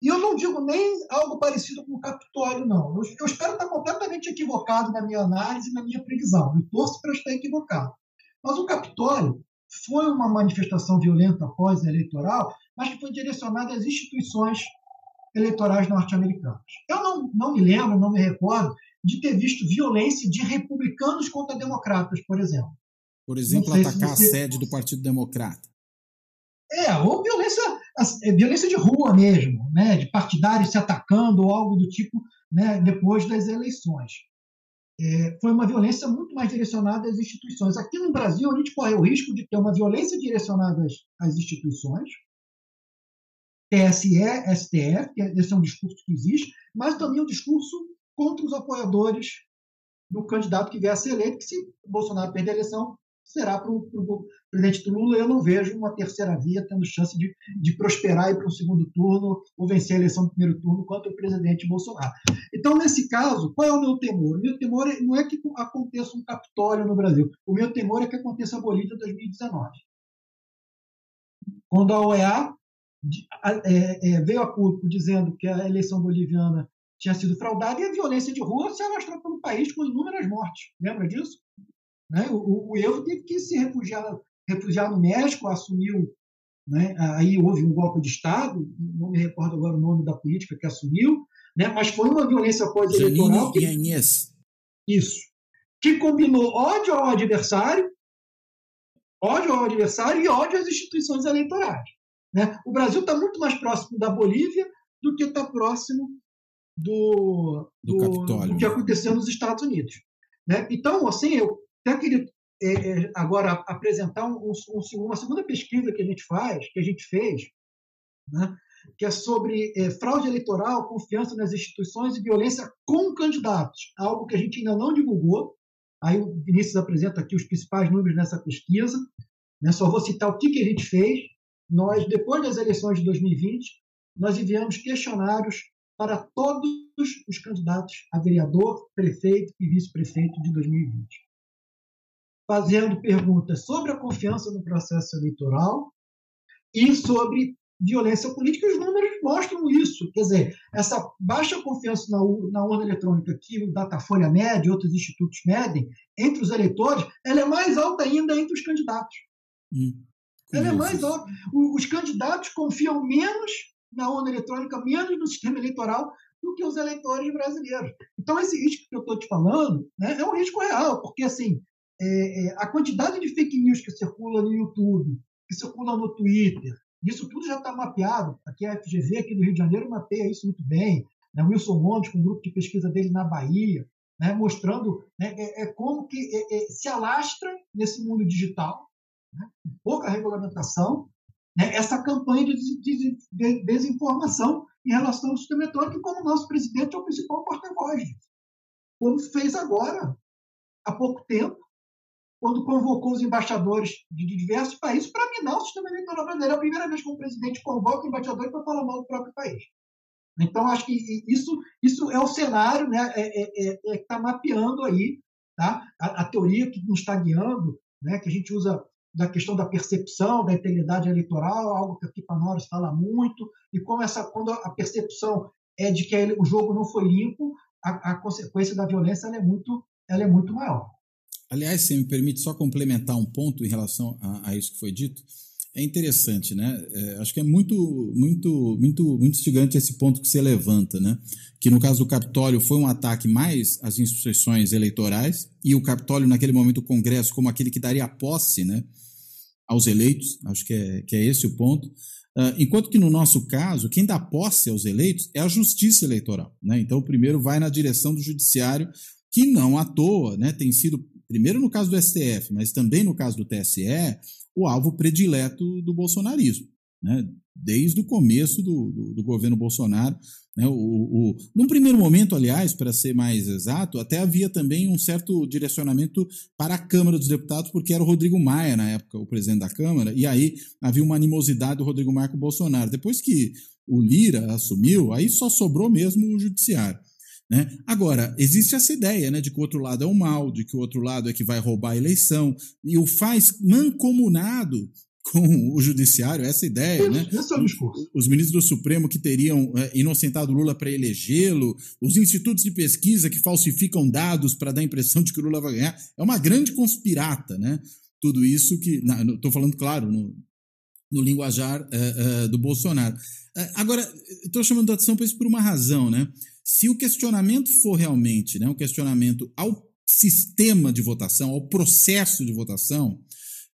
E eu não digo nem algo parecido com o Capitólio, não. Eu, eu espero estar completamente equivocado na minha análise, na minha previsão. Eu torço para estar equivocado. Mas o Capitólio foi uma manifestação violenta pós-eleitoral, mas que foi direcionada às instituições eleitorais norte-americanas. Eu não, não me lembro, não me recordo de ter visto violência de republicanos contra democratas, por exemplo. Por exemplo, atacar você... a sede do Partido Democrata. É, ou violência, é, violência de rua mesmo, né, de partidários se atacando ou algo do tipo, né, depois das eleições. É, foi uma violência muito mais direcionada às instituições. Aqui no Brasil, a gente corre o risco de ter uma violência direcionada às, instituições, TSE, STF, é, esse é um discurso que existe, mas também um discurso contra os apoiadores do candidato que vier a ser eleito, que se Bolsonaro perder a eleição, será para o presidente Lula. Eu não vejo uma terceira via tendo chance de, de prosperar e para um segundo turno ou vencer a eleição do primeiro turno contra o presidente Bolsonaro. Então, nesse caso, qual é o meu temor? O meu temor é, não é que aconteça um Capitólio no Brasil. O meu temor é que aconteça a Bolívia 2019. Quando a OEA é, é, veio a público dizendo que a eleição boliviana tinha sido fraudada e a violência de rua se alastrou pelo país com inúmeras mortes. Lembra disso? Né? O, o Evo teve que se refugiar, refugiar no México, assumiu. Né? Aí houve um golpe de Estado, não me recordo agora o nome da política que assumiu, né? mas foi uma violência pós-eleitoral. Que, isso. Que combinou ódio ao adversário, ódio ao adversário e ódio às instituições eleitorais. Né? O Brasil está muito mais próximo da Bolívia do que está próximo do, do, do, do que aconteceu nos Estados Unidos. Né? Então, assim, eu até queria é, é, agora apresentar um, um, uma segunda pesquisa que a gente faz, que a gente fez, né? que é sobre é, fraude eleitoral, confiança nas instituições e violência com candidatos, algo que a gente ainda não divulgou. Aí o Vinícius apresenta aqui os principais números nessa pesquisa. Né? Só vou citar o que, que a gente fez nós, depois das eleições de 2020, nós enviamos questionários para todos os candidatos a vereador, prefeito e vice-prefeito de 2020, fazendo perguntas sobre a confiança no processo eleitoral e sobre violência política. Os números mostram isso. Quer dizer, essa baixa confiança na, na urna eletrônica que o Datafolha mede e outros institutos medem entre os eleitores, ela é mais alta ainda entre os candidatos. Hum. Ela é mais óbvia. Os candidatos confiam menos na urna eletrônica, menos no sistema eleitoral do que os eleitores brasileiros. Então, esse risco que eu estou te falando né, é um risco real, porque assim, é, é, a quantidade de fake news que circula no YouTube, que circula no Twitter, isso tudo já está mapeado. Aqui a FGV, aqui do Rio de Janeiro, mapeia isso muito bem. Né? Wilson Montes, com um grupo de pesquisa dele na Bahia, né? mostrando né, é, é como que é, é, se alastra nesse mundo digital né, pouca regulamentação, né, essa campanha de, de, de, desinformação em relação ao sistema eletrônico, como nosso presidente é o principal porta-voz Como fez agora, há pouco tempo, quando convocou os embaixadores de diversos países para minar o sistema eleitoral brasileiro. É a primeira vez que um presidente convoca embaixadores para falar mal do próprio país. Então, acho que isso, isso é o cenário né, é, é, é, é que está mapeando aí tá? a, a, teoria que nos está guiando, né, que a gente usa da questão da percepção da integridade eleitoral, algo que aqui Panores fala muito, e como essa, quando a percepção é de que o jogo não foi limpo, a, a consequência da violência é, muito, ela é muito maior. Aliás, se me permite só complementar um ponto em relação a, a isso que foi dito, é interessante, né? É, acho que é muito, muito, muito, muito instigante esse ponto que você levanta, né? Que no caso do Capitólio foi um ataque mais às instituições eleitorais e o Capitólio naquele momento o Congresso como aquele que daria posse, né? Aos eleitos, acho que é, que é esse o ponto. Uh, enquanto que no nosso caso, quem dá posse aos eleitos é a Justiça Eleitoral, né? Então o primeiro vai na direção do Judiciário, que não à toa, né? Tem sido primeiro no caso do STF, mas também no caso do TSE o alvo predileto do bolsonarismo. Né? Desde o começo do, do, do governo Bolsonaro. Né? O, o, num primeiro momento, aliás, para ser mais exato, até havia também um certo direcionamento para a Câmara dos Deputados, porque era o Rodrigo Maia, na época, o presidente da Câmara, e aí havia uma animosidade do Rodrigo Maia com o Bolsonaro. Depois que o Lira assumiu, aí só sobrou mesmo o Judiciário. Né? Agora, existe essa ideia né, de que o outro lado é o mal, de que o outro lado é que vai roubar a eleição, e o faz mancomunado com o judiciário, essa ideia, né? Esse é o discurso. Os ministros do Supremo que teriam é, inocentado Lula para elegê-lo, os institutos de pesquisa que falsificam dados para dar a impressão de que o Lula vai ganhar, é uma grande conspirata, né? Tudo isso que. Estou falando, claro, no, no linguajar é, é, do Bolsonaro. Agora, estou chamando a atenção para isso por uma razão, né? Se o questionamento for realmente né, um questionamento ao sistema de votação, ao processo de votação,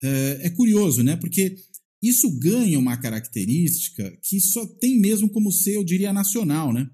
é, é curioso, né? Porque isso ganha uma característica que só tem mesmo como ser, eu diria, nacional, né?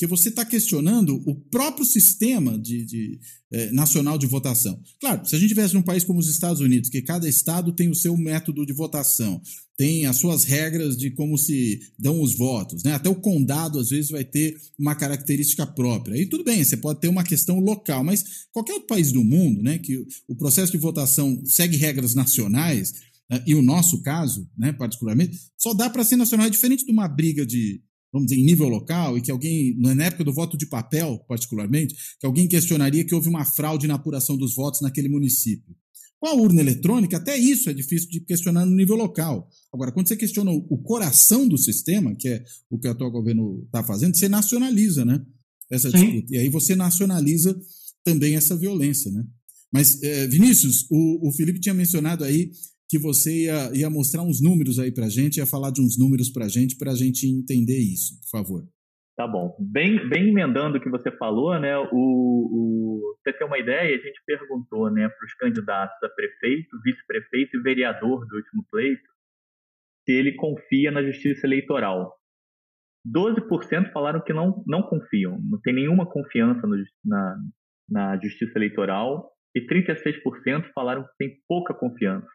Porque você está questionando o próprio sistema de, de eh, nacional de votação. Claro, se a gente tivesse num país como os Estados Unidos, que cada estado tem o seu método de votação, tem as suas regras de como se dão os votos, né? Até o condado, às vezes, vai ter uma característica própria. Aí tudo bem, você pode ter uma questão local, mas qualquer outro país do mundo, né, que o processo de votação segue regras nacionais, né, e o nosso caso, né, particularmente, só dá para ser nacional. É diferente de uma briga de, vamos dizer, em nível local, e que alguém, na época do voto de papel, particularmente, que alguém questionaria que houve uma fraude na apuração dos votos naquele município. Com a urna eletrônica, até isso é difícil de questionar no nível local. Agora, quando você questiona o coração do sistema, que é o que o atual governo está fazendo, você nacionaliza, né? Essa disputa. E aí você nacionaliza também essa violência, né? Mas, é, Vinícius, o, o Felipe tinha mencionado aí que você ia, ia mostrar uns números aí para gente, ia falar de uns números para gente, para a gente entender isso, por favor. Tá bom. Bem, bem emendando o que você falou, né? O, o, você ter uma ideia, a gente perguntou né, para os candidatos a prefeito, vice-prefeito e vereador do último pleito se ele confia na justiça eleitoral. 12% falaram que não, não confiam, não tem nenhuma confiança no, na, na justiça eleitoral, e 36% falaram que tem pouca confiança.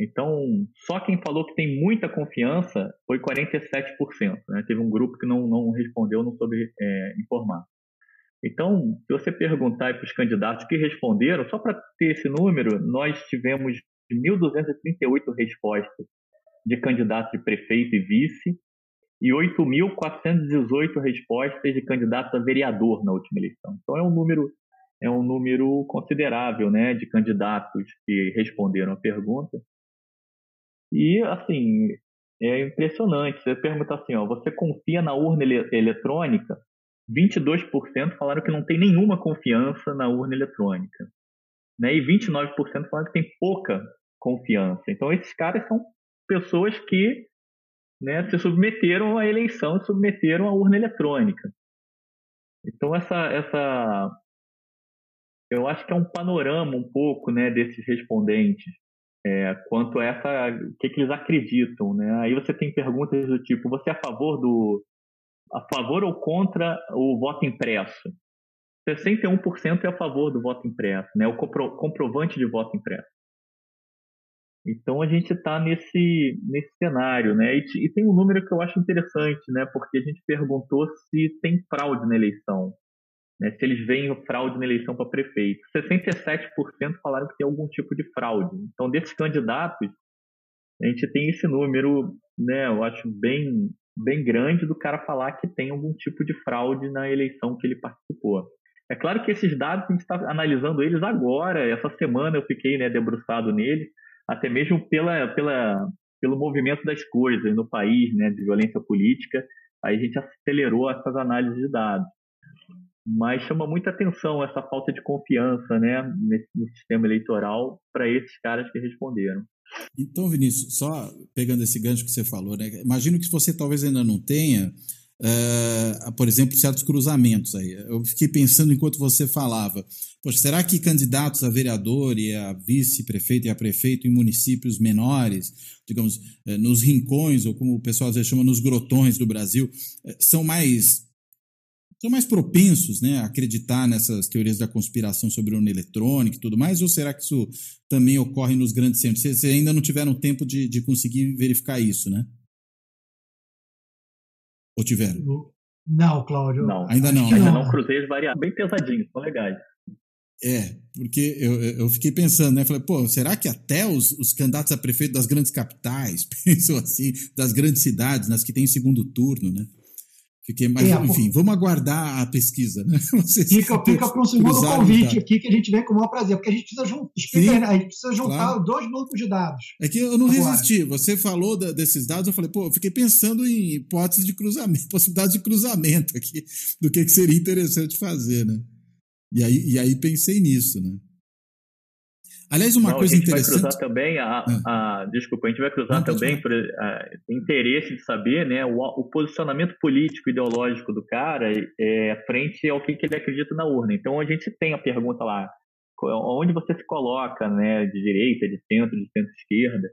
Então, só quem falou que tem muita confiança foi 47%. Né? Teve um grupo que não, não respondeu, não soube é, informar. Então, se você perguntar para os candidatos que responderam, só para ter esse número, nós tivemos 1.238 respostas de candidatos de prefeito e vice e 8.418 respostas de candidatos a vereador na última eleição. Então, é um número é um número considerável né, de candidatos que responderam a pergunta. E, assim, é impressionante. Você pergunta assim, ó, você confia na urna ele eletrônica? 22% falaram que não tem nenhuma confiança na urna eletrônica. Né? E 29% falaram que tem pouca confiança. Então, esses caras são pessoas que né, se submeteram à eleição, se submeteram à urna eletrônica. Então, essa, essa, eu acho que é um panorama um pouco né, desses respondentes é, quanto a essa, o que, que, eles acreditam, né? Aí você tem perguntas do tipo, você é a favor do, a favor ou contra o voto impresso? 61% é a favor do voto impresso, né? O compro, comprovante de voto impresso. Então a gente está nesse, nesse cenário, né? E, e, tem um número que eu acho interessante, né? Porque a gente perguntou se tem fraude na eleição né, se eles veem fraude na eleição para prefeito. 67% falaram que tem algum tipo de fraude. Então, desses candidatos, a gente tem esse número, né, eu acho bem, bem grande do cara falar que tem algum tipo de fraude na eleição que ele participou. É claro que esses dados a gente está analisando eles agora, essa semana eu fiquei né, debruçado neles, até mesmo pela, pela, pelo movimento das coisas no país, né, de violência política, aí a gente acelerou essas análises de dados mas chama muita atenção essa falta de confiança né, no sistema eleitoral para esses caras que responderam. Então, Vinícius, só pegando esse gancho que você falou, né, imagino que você talvez ainda não tenha, uh, por exemplo, certos cruzamentos aí. Eu fiquei pensando enquanto você falava, poxa, será que candidatos a vereador e a vice-prefeito e a prefeito em municípios menores, digamos, uh, nos rincões, ou como o pessoal às vezes chama, nos grotões do Brasil, uh, são mais são mais propensos né, a acreditar nessas teorias da conspiração sobre urna eletrônica e tudo mais? Ou será que isso também ocorre nos grandes centros? Vocês ainda não tiveram tempo de, de conseguir verificar isso, né? Ou tiveram? Não, Cláudio. Não, ainda não. Ainda não, não cruzei as variáveis. Bem pesadinhos, são legais. É, porque eu, eu fiquei pensando, né? Falei, pô, será que até os, os candidatos a prefeito das grandes capitais [laughs] pensam assim, das grandes cidades, nas que tem segundo turno, né? Fiquei mais, é, enfim, vamos aguardar a pesquisa, né? [laughs] fica fica para um segundo convite aqui que a gente vem com o maior prazer, porque a gente precisa, jun... Sim, a gente precisa juntar claro. dois grupos de dados. É que eu não agora. resisti. Você falou da, desses dados, eu falei, pô, eu fiquei pensando em hipóteses de cruzamento, [laughs] possibilidades de cruzamento aqui, do que, que seria interessante fazer, né? E aí, e aí pensei nisso, né? Aliás, uma Não, coisa a gente interessante. vai cruzar também a, Ah. a- desculpa, a gente vai cruzar Não, também por a, interesse de saber, né, o, o posicionamento político ideológico do cara é, frente ao que, que ele acredita na urna. Então a gente tem a pergunta lá, onde você se coloca, né, de direita, de centro, de centro-esquerda.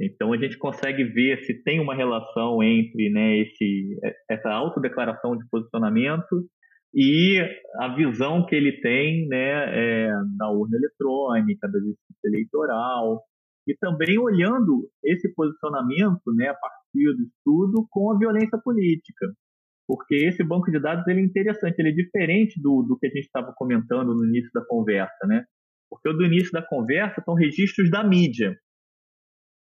Então a gente consegue ver se tem uma relação entre, né, esse essa autodeclaração de posicionamento e a visão que ele tem né, é, da urna eletrônica, da justiça eleitoral, e também olhando esse posicionamento né, a partir do estudo com a violência política. Porque esse banco de dados ele é interessante, ele é diferente do, do que a gente estava comentando no início da conversa. Né? Porque do início da conversa são registros da mídia.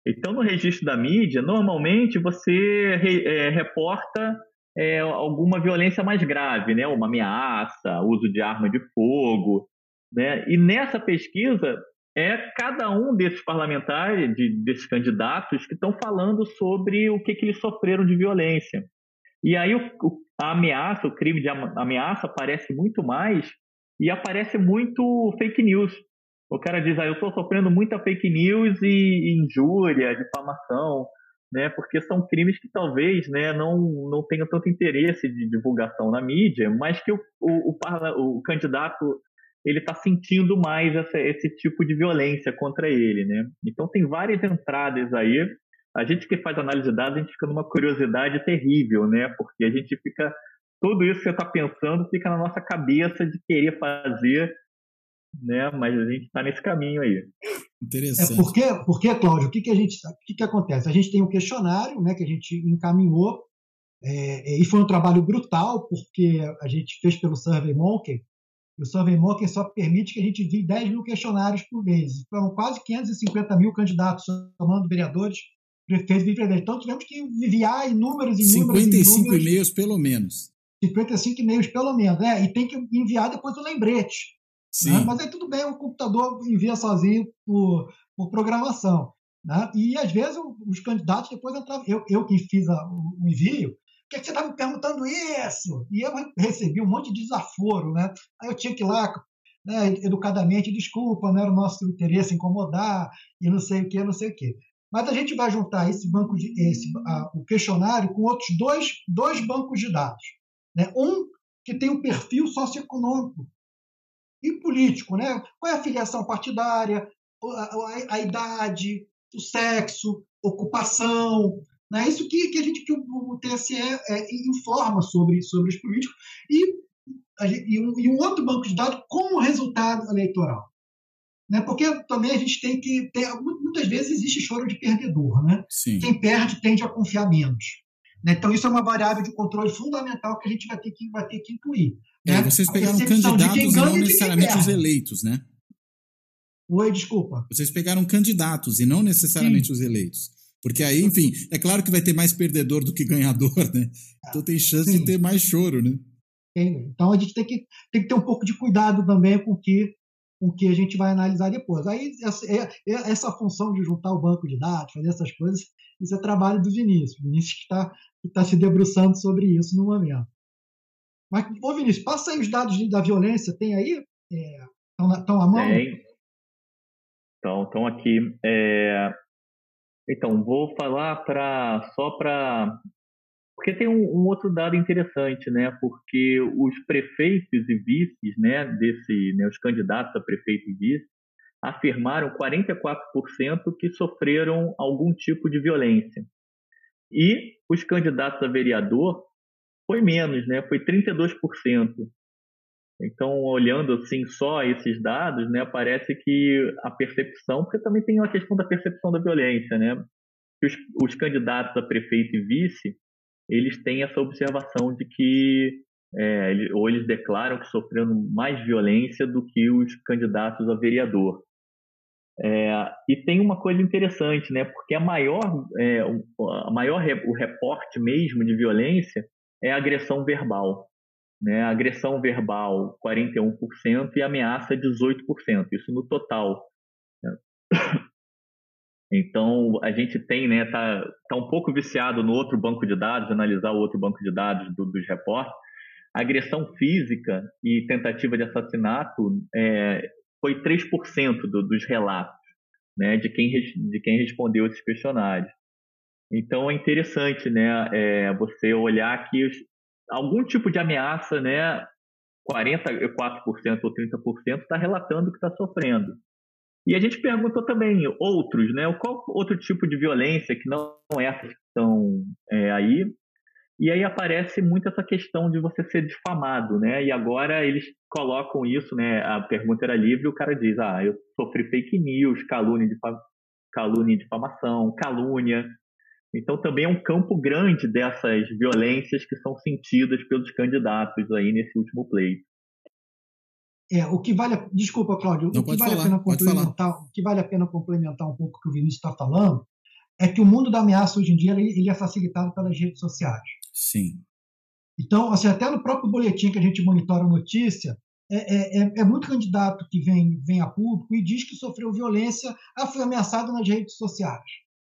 Então, no registro da mídia, normalmente você re, é, reporta é, alguma violência mais grave, né? Uma ameaça, uso de arma de fogo, né? E nessa pesquisa é cada um desses parlamentares, de, desses candidatos que estão falando sobre o que, que eles sofreram de violência. E aí o, a ameaça, o crime de ameaça aparece muito mais e aparece muito fake news. O cara diz, ah, eu estou sofrendo muita fake news e, e injúria, difamação, né? Porque são crimes que talvez, né, não não tenham tanto interesse de divulgação na mídia, mas que o, o, o, o candidato ele está sentindo mais essa, esse tipo de violência contra ele, né? Então tem várias entradas aí. A gente que faz análise de dados, a gente fica numa curiosidade terrível, né? Porque a gente fica tudo isso que você está pensando fica na nossa cabeça de querer fazer, né? Mas a gente está nesse caminho aí. Interessante. É porque, porque Cláudio, o que, que a gente, o que, que acontece? A gente tem um questionário, né, que a gente encaminhou é, e foi um trabalho brutal porque a gente fez pelo SurveyMonkey. E o SurveyMonkey só permite que a gente envie 10 mil questionários por mês. Foram quase 550 mil candidatos, somando vereadores, prefeitos e vice-presidentes. Então tivemos que enviar inúmeros, inúmeros, 55 inúmeros, e-mails pelo menos. 55 e-mails pelo menos, é, e tem que enviar depois o lembrete. Né? Mas aí tudo bem, o computador envia sozinho por, por programação. Né? E às vezes os candidatos depois entravam. Eu, eu que fiz a, o envio, por que, que você está me perguntando isso? E eu recebi um monte de desaforo. Né? Aí eu tinha que ir lá, né, educadamente, desculpa, não era o nosso interesse incomodar, e não sei o que, não sei o que. Mas a gente vai juntar esse banco de esse a, o questionário com outros dois, dois bancos de dados. Né? Um que tem um perfil socioeconômico e político, né? Qual é a filiação partidária, a, a, a idade, o sexo, ocupação, né? Isso que, que a gente que o, o TSE é, informa sobre sobre os políticos e, e, um, e um outro banco de dados com o resultado eleitoral. Né? Porque também a gente tem que ter, muitas vezes existe choro de perdedor, né? Sim. Quem perde tende a confiar menos. Né? Então isso é uma variável de controle fundamental que a gente vai ter que vai ter que incluir. É, né? vocês A pegaram candidatos e não necessariamente os eleitos, né? Oi, desculpa. Vocês pegaram candidatos e não necessariamente os eleitos. Porque aí, enfim, é claro que vai ter mais perdedor do que ganhador, né? Então tem chance Sim. de ter mais choro, né? Tem- Então a gente tem que, tem que ter um pouco de cuidado também com o que, com o que a gente vai analisar depois. Aí essa, é- é- essa função de juntar o banco de dados, fazer essas coisas, isso é trabalho do Vinícius. O Vinícius está tá se debruçando sobre isso no momento. Mas, ô Vinícius, passa aí os dados da violência, tem aí? Estão tão à mão? Tem. Então, estão aqui. É, Então, vou falar para só para. Porque tem um, um outro dado interessante, né? Porque os prefeitos e vices, né, desse, né, os candidatos a prefeito e vice, afirmaram 44% que sofreram algum tipo de violência. E os candidatos a vereador foi menos, né? Foi 32%. Então, olhando assim só esses dados, né, parece que a percepção, porque também tem uma questão da percepção da violência, né? Os, os candidatos a prefeito e vice, eles têm essa observação de que é, ou eles declaram que sofreram mais violência do que os candidatos a vereador. É, e tem uma coisa interessante, né? Porque a maior, é, a maior o reporte mesmo de violência é a agressão verbal né, agressão verbal 41% e ameaça 18%, isso no total. né. [coughs] Então, a gente tem, né, tá, tá um pouco viciado no outro banco de dados, analisar o outro banco de dados do- dos reportes. Agressão física e tentativa de assassinato é, foi 3% do, dos relatos né, de, quem, de quem respondeu esses questionários. Então é interessante né, é, você olhar que os, algum tipo de ameaça, né, 44% ou 30% está relatando que está sofrendo. E a gente perguntou também outros, né? Qual outro tipo de violência que não essas que estão é, aí? E aí aparece muito essa questão de você ser difamado, né? E agora eles colocam isso, né? A pergunta era livre, o cara diz: ah, eu sofri fake news, calúnia, calúnia, difamação, calúnia. Então também é um campo grande dessas violências que são sentidas pelos candidatos aí nesse último pleito. É, o que vale, a, desculpa, Cláudio, Não, o que vale falar, a pena complementar, o que vale a pena complementar um pouco o que o Vinícius está falando é que o mundo da ameaça hoje em dia ele, ele é facilitado pelas redes sociais. Sim. Então, assim, até no próprio boletim que a gente monitora a notícia, é, é, é, é muito candidato que vem, vem a público e diz que sofreu violência, ah, foi ameaçado nas redes sociais.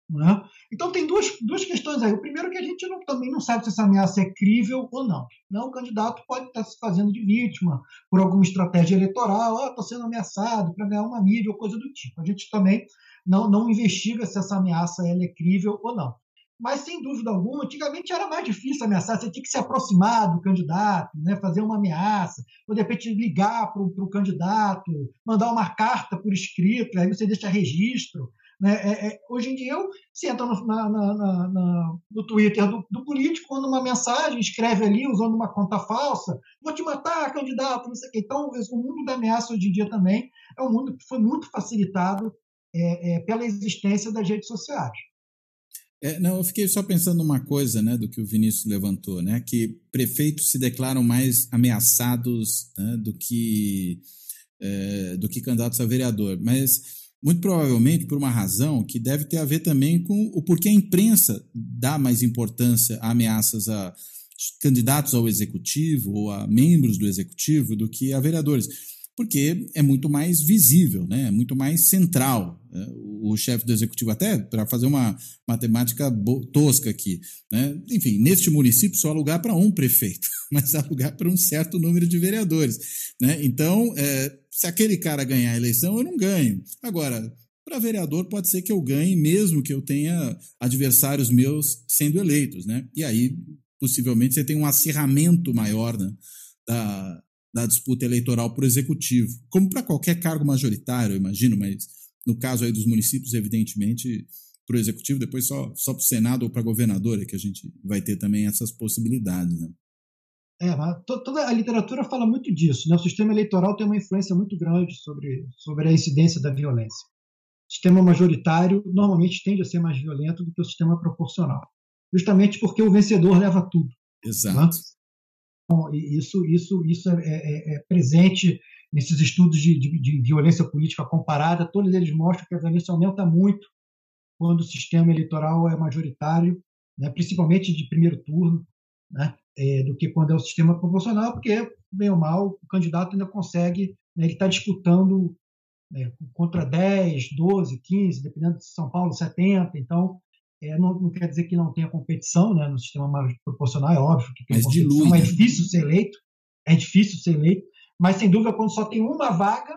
Né? Então tem duas, duas questões aí. O primeiro é que a gente não, também não sabe se essa ameaça é crível ou não. Né? O candidato pode estar se fazendo de vítima por alguma estratégia eleitoral, ah, estou sendo ameaçado para ganhar uma mídia ou coisa do tipo. A gente também não, não investiga se essa ameaça ela é crível ou não. Mas, sem dúvida alguma, antigamente era mais difícil ameaçar, você tinha que se aproximar do candidato, né, fazer uma ameaça, ou de repente ligar para o candidato, mandar uma carta por escrito, aí você deixa registro. Né? É, é, hoje em dia, eu, você entra no, na, na, na, no Twitter do, do, político, manda uma mensagem, escreve ali usando uma conta falsa, vou te matar, candidato, não sei o quê. Então, o mundo da ameaça hoje em dia também é um mundo que foi muito facilitado é, é, pela existência das redes sociais. É, não, eu fiquei só pensando numa coisa, né, do que o Vinícius levantou, né, que prefeitos se declaram mais ameaçados né, do que é, do que candidatos a vereador, mas muito provavelmente por uma razão que deve ter a ver também com o porquê a imprensa dá mais importância a ameaças a candidatos ao executivo ou a membros do executivo do que a vereadores porque é muito mais visível, né? é muito mais central. Né? O chefe do executivo, até para fazer uma matemática tosca aqui, né? enfim, neste município só há lugar para um prefeito, [laughs] mas há lugar para um certo número de vereadores. Né? Então, é, se aquele cara ganhar a eleição, eu não ganho. Agora, para vereador, pode ser que eu ganhe, mesmo que eu tenha adversários meus sendo eleitos. Né? E aí, possivelmente, você tem um acirramento maior né? da, da disputa eleitoral para o executivo, como para qualquer cargo majoritário, eu imagino, mas no caso aí dos municípios, evidentemente, para o executivo, depois só, só para o Senado ou para governador é que a gente vai ter também essas possibilidades. Né? É, toda a literatura fala muito disso. Né? O sistema eleitoral tem uma influência muito grande sobre, sobre a incidência da violência. O sistema majoritário normalmente tende a ser mais violento do que o sistema proporcional, justamente porque o vencedor leva tudo. Né? Exato. Né? Então, isso, isso, isso é, é, é presente nesses estudos de, de, de, violência política comparada. Todos eles mostram que a violência aumenta muito quando o sistema eleitoral é majoritário, né, principalmente de primeiro turno, né, é, do que quando é o sistema proporcional, porque, bem ou mal, o candidato ainda consegue, né, ele está disputando né, contra 10, 12, 15, dependendo de São Paulo, 70. Então, é, não, não, quer dizer que não tenha competição né, no sistema mais proporcional, é óbvio que tem mas competição, dilui, é difícil ser eleito, é difícil ser eleito, mas sem dúvida quando só tem uma vaga,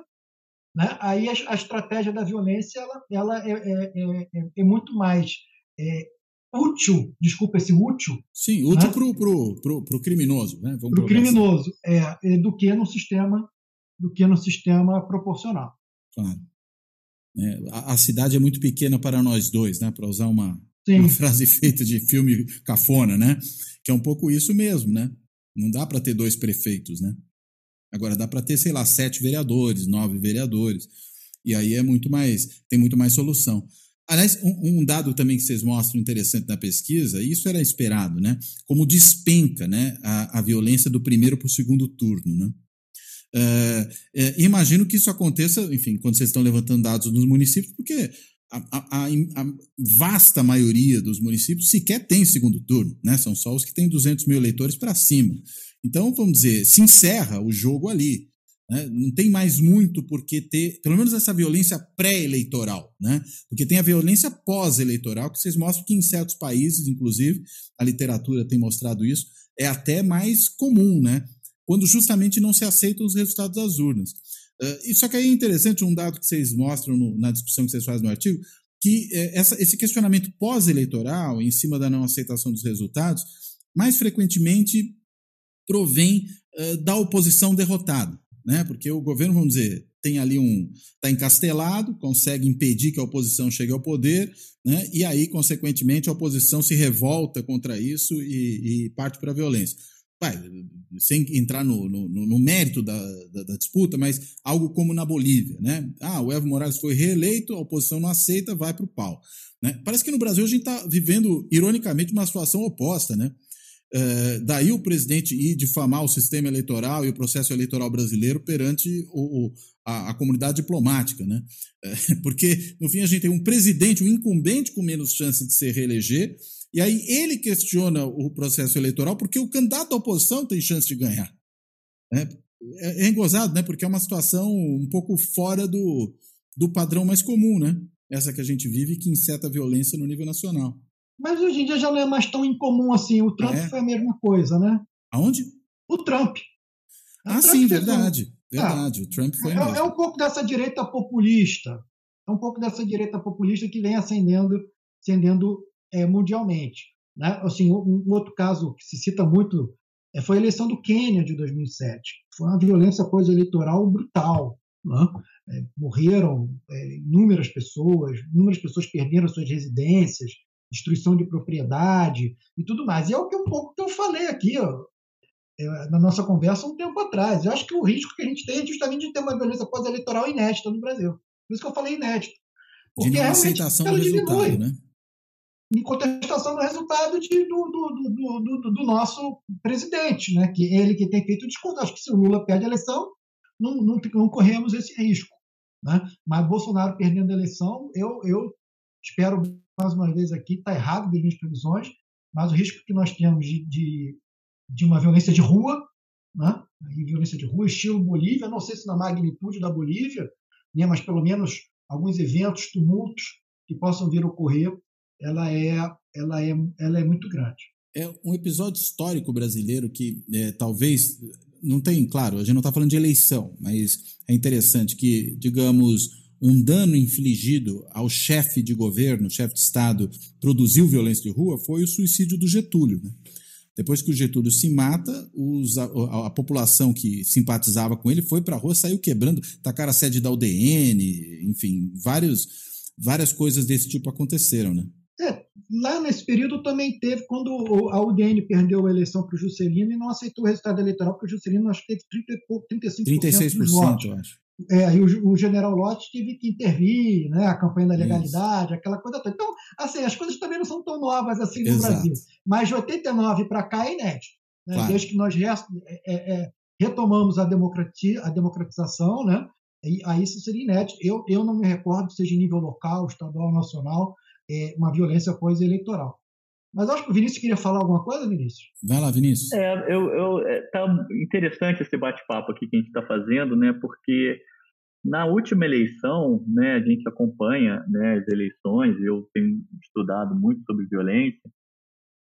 né, aí a, a estratégia da violência ela, ela é, é, é, é, é muito mais é, útil, desculpa esse útil. Sim, útil né? para o pro, pro, pro criminoso. Né? Para o criminoso, assim. é, do que no sistema do que no sistema proporcional. Claro. A, a cidade é muito pequena para nós dois, né? para usar uma, Sim. Uma frase [laughs] feita de filme cafona, né? Que é um pouco isso mesmo, né? Não dá para ter dois prefeitos, né? Agora dá para ter, sei lá, sete vereadores, nove vereadores. E aí é muito mais, tem muito mais solução. Aliás, um, um, dado também que vocês mostram interessante na pesquisa, e isso era esperado, né? Como despenca né, a, a violência do primeiro para o segundo turno, né? Uh, é, imagino que isso aconteça, enfim, quando vocês estão levantando dados nos municípios, porque a, a, a, vasta maioria dos municípios sequer tem segundo turno, né? São só os que têm 200 mil eleitores para cima. Então, vamos dizer, se encerra o jogo ali. Né? Não tem mais muito porque ter, pelo menos essa violência pré-eleitoral, né? Porque tem a violência pós-eleitoral, que vocês mostram que em certos países, inclusive, a literatura tem mostrado isso, é até mais comum, né? Quando justamente não se aceitam os resultados das urnas. Uh, só que é interessante um dado que vocês mostram no, na discussão que vocês fazem no artigo, que é, essa, esse questionamento pós-eleitoral, em cima da não aceitação dos resultados, mais frequentemente provém uh, da oposição derrotada, né? Porque o governo, vamos dizer, tem ali um está encastelado, consegue impedir que a oposição chegue ao poder, né? E aí, consequentemente, a oposição se revolta contra isso e, e parte para a violência vai, sem entrar no, no, no mérito da, da, da, disputa, mas algo como na Bolívia, né? Ah, o Evo Morales foi reeleito, a oposição não aceita, vai para o pau. Né? Parece que no Brasil a gente está vivendo, ironicamente, uma situação oposta, né? É, daí o presidente ir difamar o sistema eleitoral e o processo eleitoral brasileiro perante o, o a, a, comunidade diplomática, né? É, [laughs] porque, no fim, a gente tem um presidente, um incumbente com menos chance de se reeleger, e aí ele questiona o processo eleitoral porque o candidato da oposição tem chance de ganhar. É, é, é engozado, né? Porque é uma situação um pouco fora do, do padrão mais comum, né? Essa que a gente vive que inseta a violência no nível nacional. Mas hoje em dia já não é mais tão incomum assim. O Trump é. foi a mesma coisa, né? Aonde? O Trump. O ah, Trump sim, verdade. Um... Verdade. o Trump foi. É, é, um pouco dessa direita populista. É um pouco dessa direita populista que vem ascendendo, ascendendo é, mundialmente. Né? Assim, um, um, outro caso que se cita muito é, foi a eleição do Quênia de 2007. Foi uma violência pós-eleitoral brutal. Né? É, morreram é, inúmeras pessoas, inúmeras pessoas perderam suas residências, destruição de propriedade e tudo mais. E é o que um pouco que eu falei aqui ó, é, na nossa conversa um tempo atrás. Eu acho que o risco que a gente tem é justamente de ter uma violência pós-eleitoral inédita no Brasil. Por isso que eu falei inédito. Porque de não aceitação do resultado, diminui. né? Em contestação do resultado de, do, do, do, do, nosso presidente, né? que ele que tem feito o discurso. Acho que se o Lula perde a eleição, não, não, não corremos esse risco. Né? Mas Bolsonaro perdendo a eleição, eu, eu espero mais uma vez aqui, está errado das minhas previsões, mas o risco que nós temos de, de, de uma violência de rua, né? E violência de rua, estilo Bolívia, não sei se na magnitude da Bolívia, né? mas pelo menos alguns eventos, tumultos que possam vir a ocorrer ela é, ela é, ela é muito grande. É um episódio histórico brasileiro que é, talvez não tem, claro, a gente não está falando de eleição, mas é interessante que, digamos, um dano infligido ao chefe de governo, chefe de Estado, produziu violência de rua, foi o suicídio do Getúlio. Né? Depois que o Getúlio se mata, os, a, a, a, população que simpatizava com ele foi para a rua, saiu quebrando, tacaram a sede da UDN, enfim, vários, várias coisas desse tipo aconteceram. Né? Lá nesse período também teve, quando a UDN perdeu a eleição para o Juscelino e não aceitou o resultado eleitoral, porque o Juscelino acho que teve 30, 35% 36%, dos votos. eu acho. É, aí o, o, general Lott teve que intervir, né, a campanha da legalidade, Isso. aquela coisa toda. Então, assim, as coisas também não são tão novas assim no Exato. Brasil. Mas de 89 para cá é inédito. Né? Claro. Desde que nós é, é, é, retomamos a, democracia, a democratização, né? E, aí isso seria inédito. Eu, eu não me recordo, seja em nível local, estadual, nacional, uma violência pós-eleitoral. Mas acho que o Vinícius queria falar alguma coisa, Vinícius. Vai lá, Vinícius. É, eu, eu, é, tá interessante esse bate-papo aqui que a gente está fazendo, né? Porque na última eleição, né, a gente acompanha né, as eleições, eu tenho estudado muito sobre violência,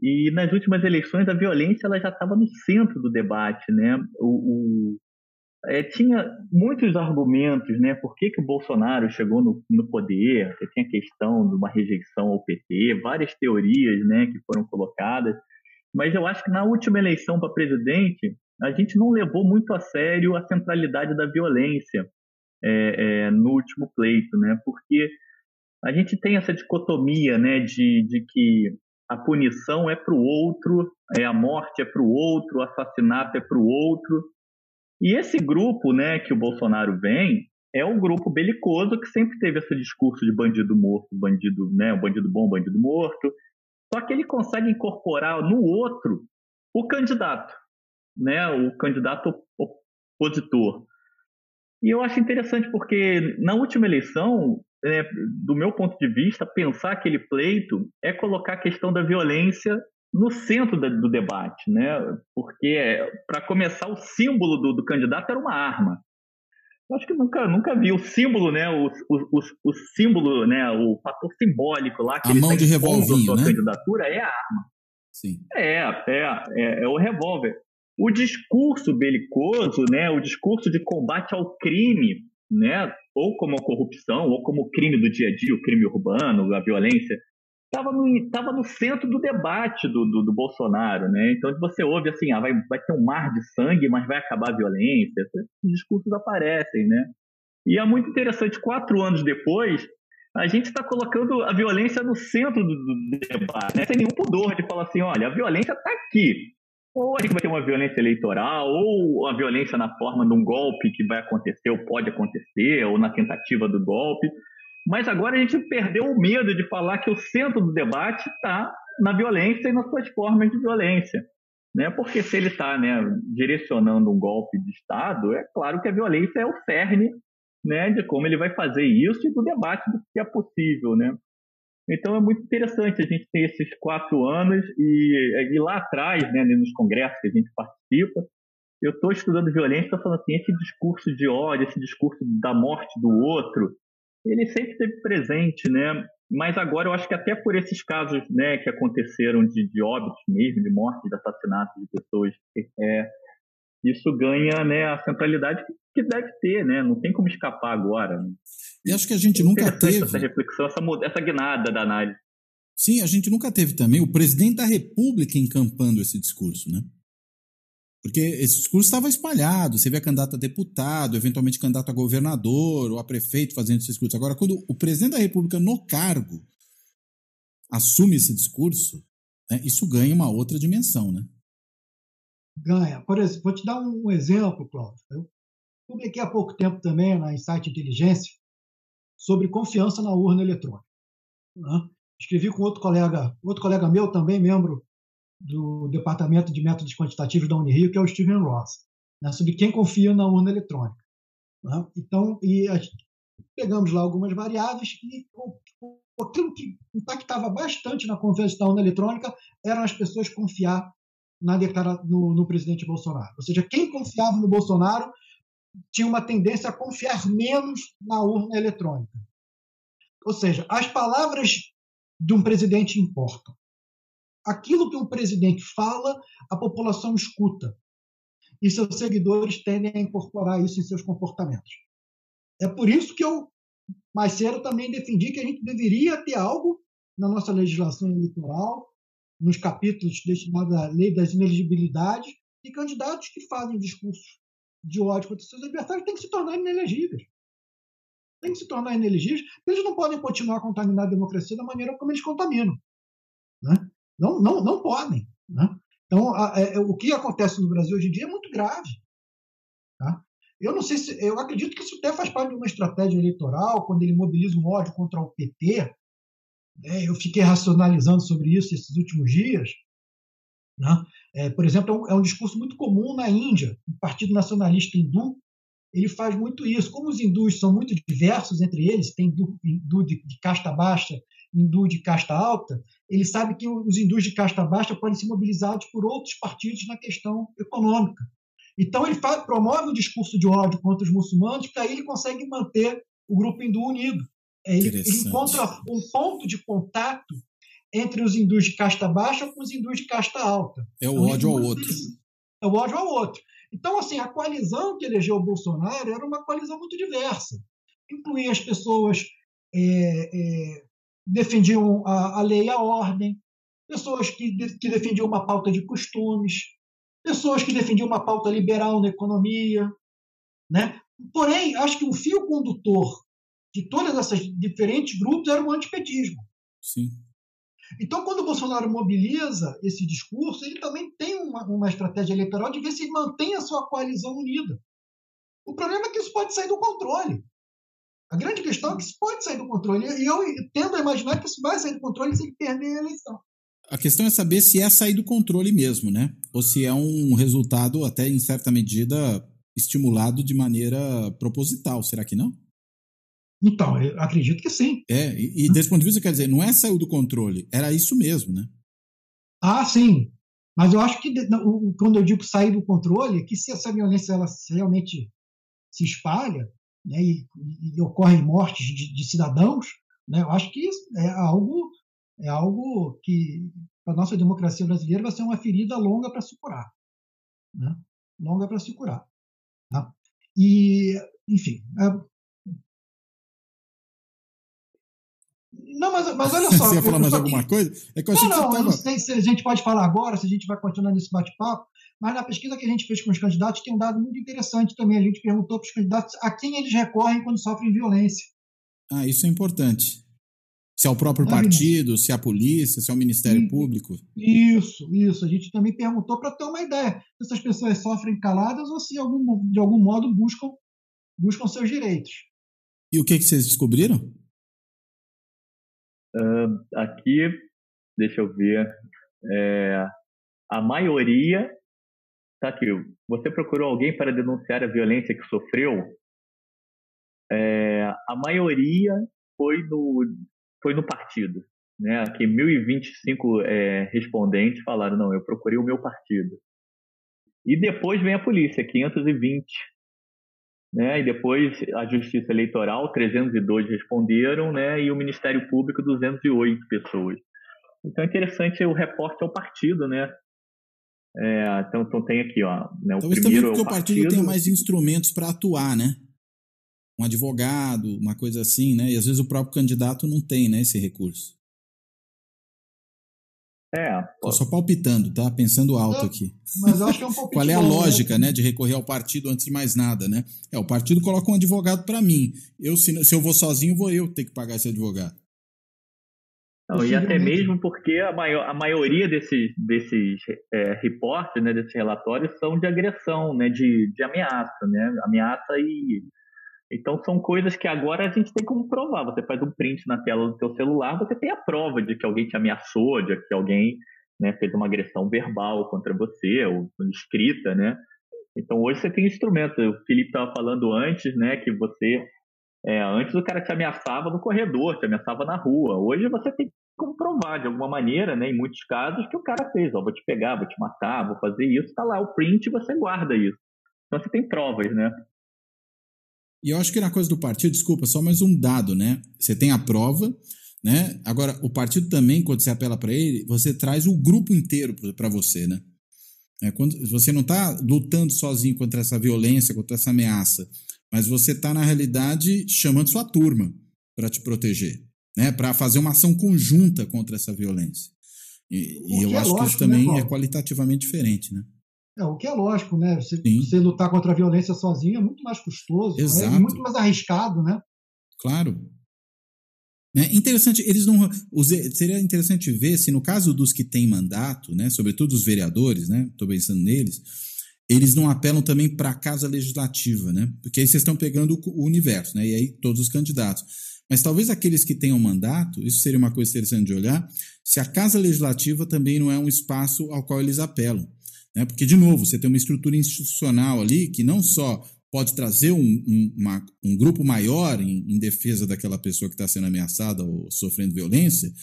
e nas últimas eleições a violência ela já estava no centro do debate, né? O, o, é, tinha muitos argumentos, né? Por que, que o Bolsonaro chegou no, no poder? Você tinha a questão de uma rejeição ao PT, várias teorias, né, que foram colocadas. Mas eu acho que na última eleição para presidente, a gente não levou muito a sério a centralidade da violência é, é, no último pleito, né? Porque a gente tem essa dicotomia, né, de, de que a punição é para o outro, é, a morte é para o outro, o assassinato é para o outro, e esse grupo, né, que o Bolsonaro vem, é um grupo belicoso que sempre teve esse discurso de bandido morto, bandido, né, bandido bom, bandido morto. Só que ele consegue incorporar no outro o candidato, né, o candidato opositor. E eu acho interessante porque na última eleição, é, do meu ponto de vista, pensar aquele pleito é colocar a questão da violência no centro do debate, né? Porque, para começar, o símbolo do, do, candidato era uma arma. Eu acho que nunca, nunca vi o símbolo, né? O, o, o, o símbolo, né? O fator simbólico lá que a mão de revólver, né? candidatura é a arma. Sim. É, é, é, é o revólver. o discurso belicoso, né, o discurso de combate ao crime, né, ou como a corrupção, ou como o crime do dia a dia, o crime urbano, a violência, estava no, tava no centro do debate do, do, do, Bolsonaro, né? Então você ouve assim, ah, vai, vai ter um mar de sangue, mas vai acabar a violência. Esses discursos aparecem, né? E é muito interessante, quatro anos depois, a gente está colocando a violência no centro do, do debate, né? sem nenhum pudor de falar assim, olha, a violência está aqui. Ou a gente vai ter uma violência eleitoral, ou a violência na forma de um golpe que vai acontecer, ou pode acontecer, ou na tentativa do golpe. Mas agora a gente perdeu o medo de falar que o centro do debate está na violência e nas suas formas de violência. Né? Porque se ele está né, direcionando um golpe de Estado, é claro que a violência é o cerne né, de como ele vai fazer isso e do debate do que é possível. Né? Então é muito interessante a gente ter esses quatro anos e, e lá atrás, né, nos congressos que a gente participa, eu estou estudando violência, estou falando assim, esse discurso de ódio, esse discurso da morte do outro, ele sempre esteve presente, né? Mas agora eu acho que até por esses casos, né, que aconteceram de, de óbitos mesmo, de morte, de assassinato de pessoas, é, isso ganha, né, a centralidade que deve ter, né? Não tem como escapar agora. Né? E acho que a gente nunca teve essa reflexão, essa, essa guinada da análise. Sim, a gente nunca teve também o presidente da República encampando esse discurso, né? Porque esse discurso estava espalhado, você vê candidato a deputado, eventualmente candidato a governador ou a prefeito fazendo esse discurso. Agora, quando o presidente da República no cargo assume esse discurso, né, isso ganha uma outra dimensão, né? Ganha. Por exemplo, vou te dar um exemplo, Cláudio. Eu publiquei há pouco tempo também na Insight Inteligência sobre confiança na urna eletrônica. Né? Escrevi com outro colega, outro colega meu também, membro do Departamento de Métodos Quantitativos da Unirio, que é o Steven Ross, né, sobre quem confia na urna eletrônica. Né? Então, e a, pegamos lá algumas variáveis e aquilo que impactava bastante na confiança da urna eletrônica eram as pessoas confiar na declara, no, no presidente Bolsonaro. Ou seja, quem confiava no Bolsonaro tinha uma tendência a confiar menos na urna eletrônica. Ou seja, as palavras de um presidente importam aquilo que o presidente fala, a população escuta. E seus seguidores tendem a incorporar isso em seus comportamentos. É por isso que eu, mais cedo, também defendi que a gente deveria ter algo na nossa legislação eleitoral, nos capítulos destinados à lei das inelegibilidades, e candidatos que fazem discursos de ódio contra seus adversários têm que se tornar inelegíveis. Têm que se tornar inelegíveis, eles não podem continuar a contaminar a democracia da maneira como eles contaminam. Não, não, não podem. Né? Então, a, a, é, o que acontece no Brasil hoje em dia é muito grave. Tá? Eu não sei se. Eu acredito que isso até faz parte de uma estratégia eleitoral, quando ele mobiliza um ódio contra o PT. Né? Eu fiquei racionalizando sobre isso esses últimos dias. Né? É, por exemplo, é um, é um, discurso muito comum na Índia. O Partido Nacionalista Hindu ele faz muito isso. Como os hindus são muito diversos entre eles, tem hindu, de casta baixa, hindu de casta alta, ele sabe que os hindus de casta baixa podem ser mobilizados por outros partidos na questão econômica. Então, ele faz, promove um discurso de ódio contra os muçulmanos, porque aí ele consegue manter o grupo hindu unido. É, ele, ele encontra um ponto de contato entre os hindus de casta baixa com os hindus de casta alta. É o então, ódio ao outro. É o ódio ao outro. Então, assim, a coalizão que elegeu o Bolsonaro era uma coalizão muito diversa. Incluía as pessoas é, é, defendiam a, a lei e a ordem, pessoas que, que defendiam uma pauta de costumes, pessoas que defendiam uma pauta liberal na economia. Né? Porém, acho que o fio condutor de todas essas diferentes grupos era o antipetismo. Sim. Então, quando o Bolsonaro mobiliza esse discurso, ele também tem uma, uma estratégia eleitoral de ver se mantém a sua coalizão unida. O problema é que isso pode sair do controle. A grande questão é que isso pode sair do controle. E eu tendo a imaginar que isso vai sair do controle se ele perder a eleição. A questão é saber se é sair do controle mesmo, né? Ou se é um resultado, até em certa medida, estimulado de maneira proposital. Será que não? Então, eu acredito que sim. É, e, e desse ponto de vista, quer dizer, não é sair do controle, era isso mesmo, né? Ah, sim. Mas eu acho que quando eu digo sair do controle, é que se essa violência ela realmente se espalha, né, e, e, ocorrem mortes de, de cidadãos, né, eu acho que é algo, é algo que para a nossa democracia brasileira vai ser uma ferida longa para superar. Né? Longa para se curar. Tá? E, enfim. É... Não, mas, mas olha só. [laughs] Você ia falar mais alguma coisa? É que eu não, não, tava... não sei se a gente pode falar agora, se a gente vai continuar nesse bate-papo, mas na pesquisa que a gente fez com os candidatos tem um dado muito interessante também. A gente perguntou para os candidatos a quem eles recorrem quando sofrem violência. Ah, isso é importante. Se é o próprio partido, se é a polícia, se é o Ministério Público. Isso, isso. A gente também perguntou para ter uma ideia se essas pessoas sofrem caladas ou se algum, de algum modo buscam, buscam seus direitos. E o que, que vocês descobriram? Uh, aqui, deixa eu ver. É, a maioria. Tá aqui. Você procurou alguém para denunciar a violência que sofreu? É, a maioria foi no, foi no partido. Né? Aqui 1.025 é, respondentes falaram, não, eu procurei o meu partido. E depois vem a polícia, 520. Né? E depois a Justiça Eleitoral, 302 responderam, né? e o Ministério Público, 208 pessoas. Então é interessante o reporte ao partido, né? É, então, então, tem aqui, ó. Né, o Talvez primeiro também porque o partido, partido tenha mais instrumentos para atuar, né? um advogado, uma coisa assim, né? E às vezes o próprio candidato não tem, né, esse recurso. É. Tô só palpitando, tá? Pensando alto aqui. Mas eu acho que é um [laughs] pouco Qual é a né? lógica, né, de recorrer ao partido antes de mais nada, né? É, o partido coloca um advogado para mim. Eu se, se eu vou sozinho, vou eu ter que pagar esse advogado. Não, e até mesmo porque a, maior, a maioria desses, desses é, reportes, né, desses relatórios, são de agressão, né, de, de ameaça, né, ameaça e então são coisas que agora a gente tem como provar. Você faz um print na tela do seu celular, você tem a prova de que alguém te ameaçou, de que alguém né, fez uma agressão verbal contra você, ou escrita, né? Então hoje você tem instrumento. O Felipe estava falando antes, né, que você é, antes o cara te ameaçava no corredor, te ameaçava na rua. Hoje você tem como provar de alguma maneira, né, em muitos casos, que o cara fez. Ó, vou te pegar, vou te matar, vou fazer isso. Está lá o print e você guarda isso. Então você tem provas, né? E eu acho que na coisa do partido, desculpa, só mais um dado, né? Você tem a prova, né? Agora, o partido também, quando você apela para ele, você traz o grupo inteiro para você, né? É, quando você não está lutando sozinho contra essa violência, contra essa ameaça, mas você está, na realidade, chamando sua turma para te proteger, né? para fazer uma ação conjunta contra essa violência. E, e eu é acho lógico, que isso também né, é qualitativamente diferente. Né? É, o que é lógico, né? Você, você, lutar contra a violência sozinho é muito mais custoso, né? é muito mais arriscado, né? Claro. É interessante, eles não. Seria interessante ver se, no caso dos que têm mandato, né, sobretudo os vereadores, né? Estou pensando neles, eles não apelam também para a casa legislativa, né? Porque aí vocês estão pegando o universo, né? E aí todos os candidatos. Mas talvez aqueles que tenham mandato, isso seria uma coisa interessante de olhar, se a casa legislativa também não é um espaço ao qual eles apelam. Né? Porque, de novo, você tem uma estrutura institucional ali que não só pode trazer um, um, uma, um grupo maior em, em, defesa daquela pessoa que está sendo ameaçada ou sofrendo violência,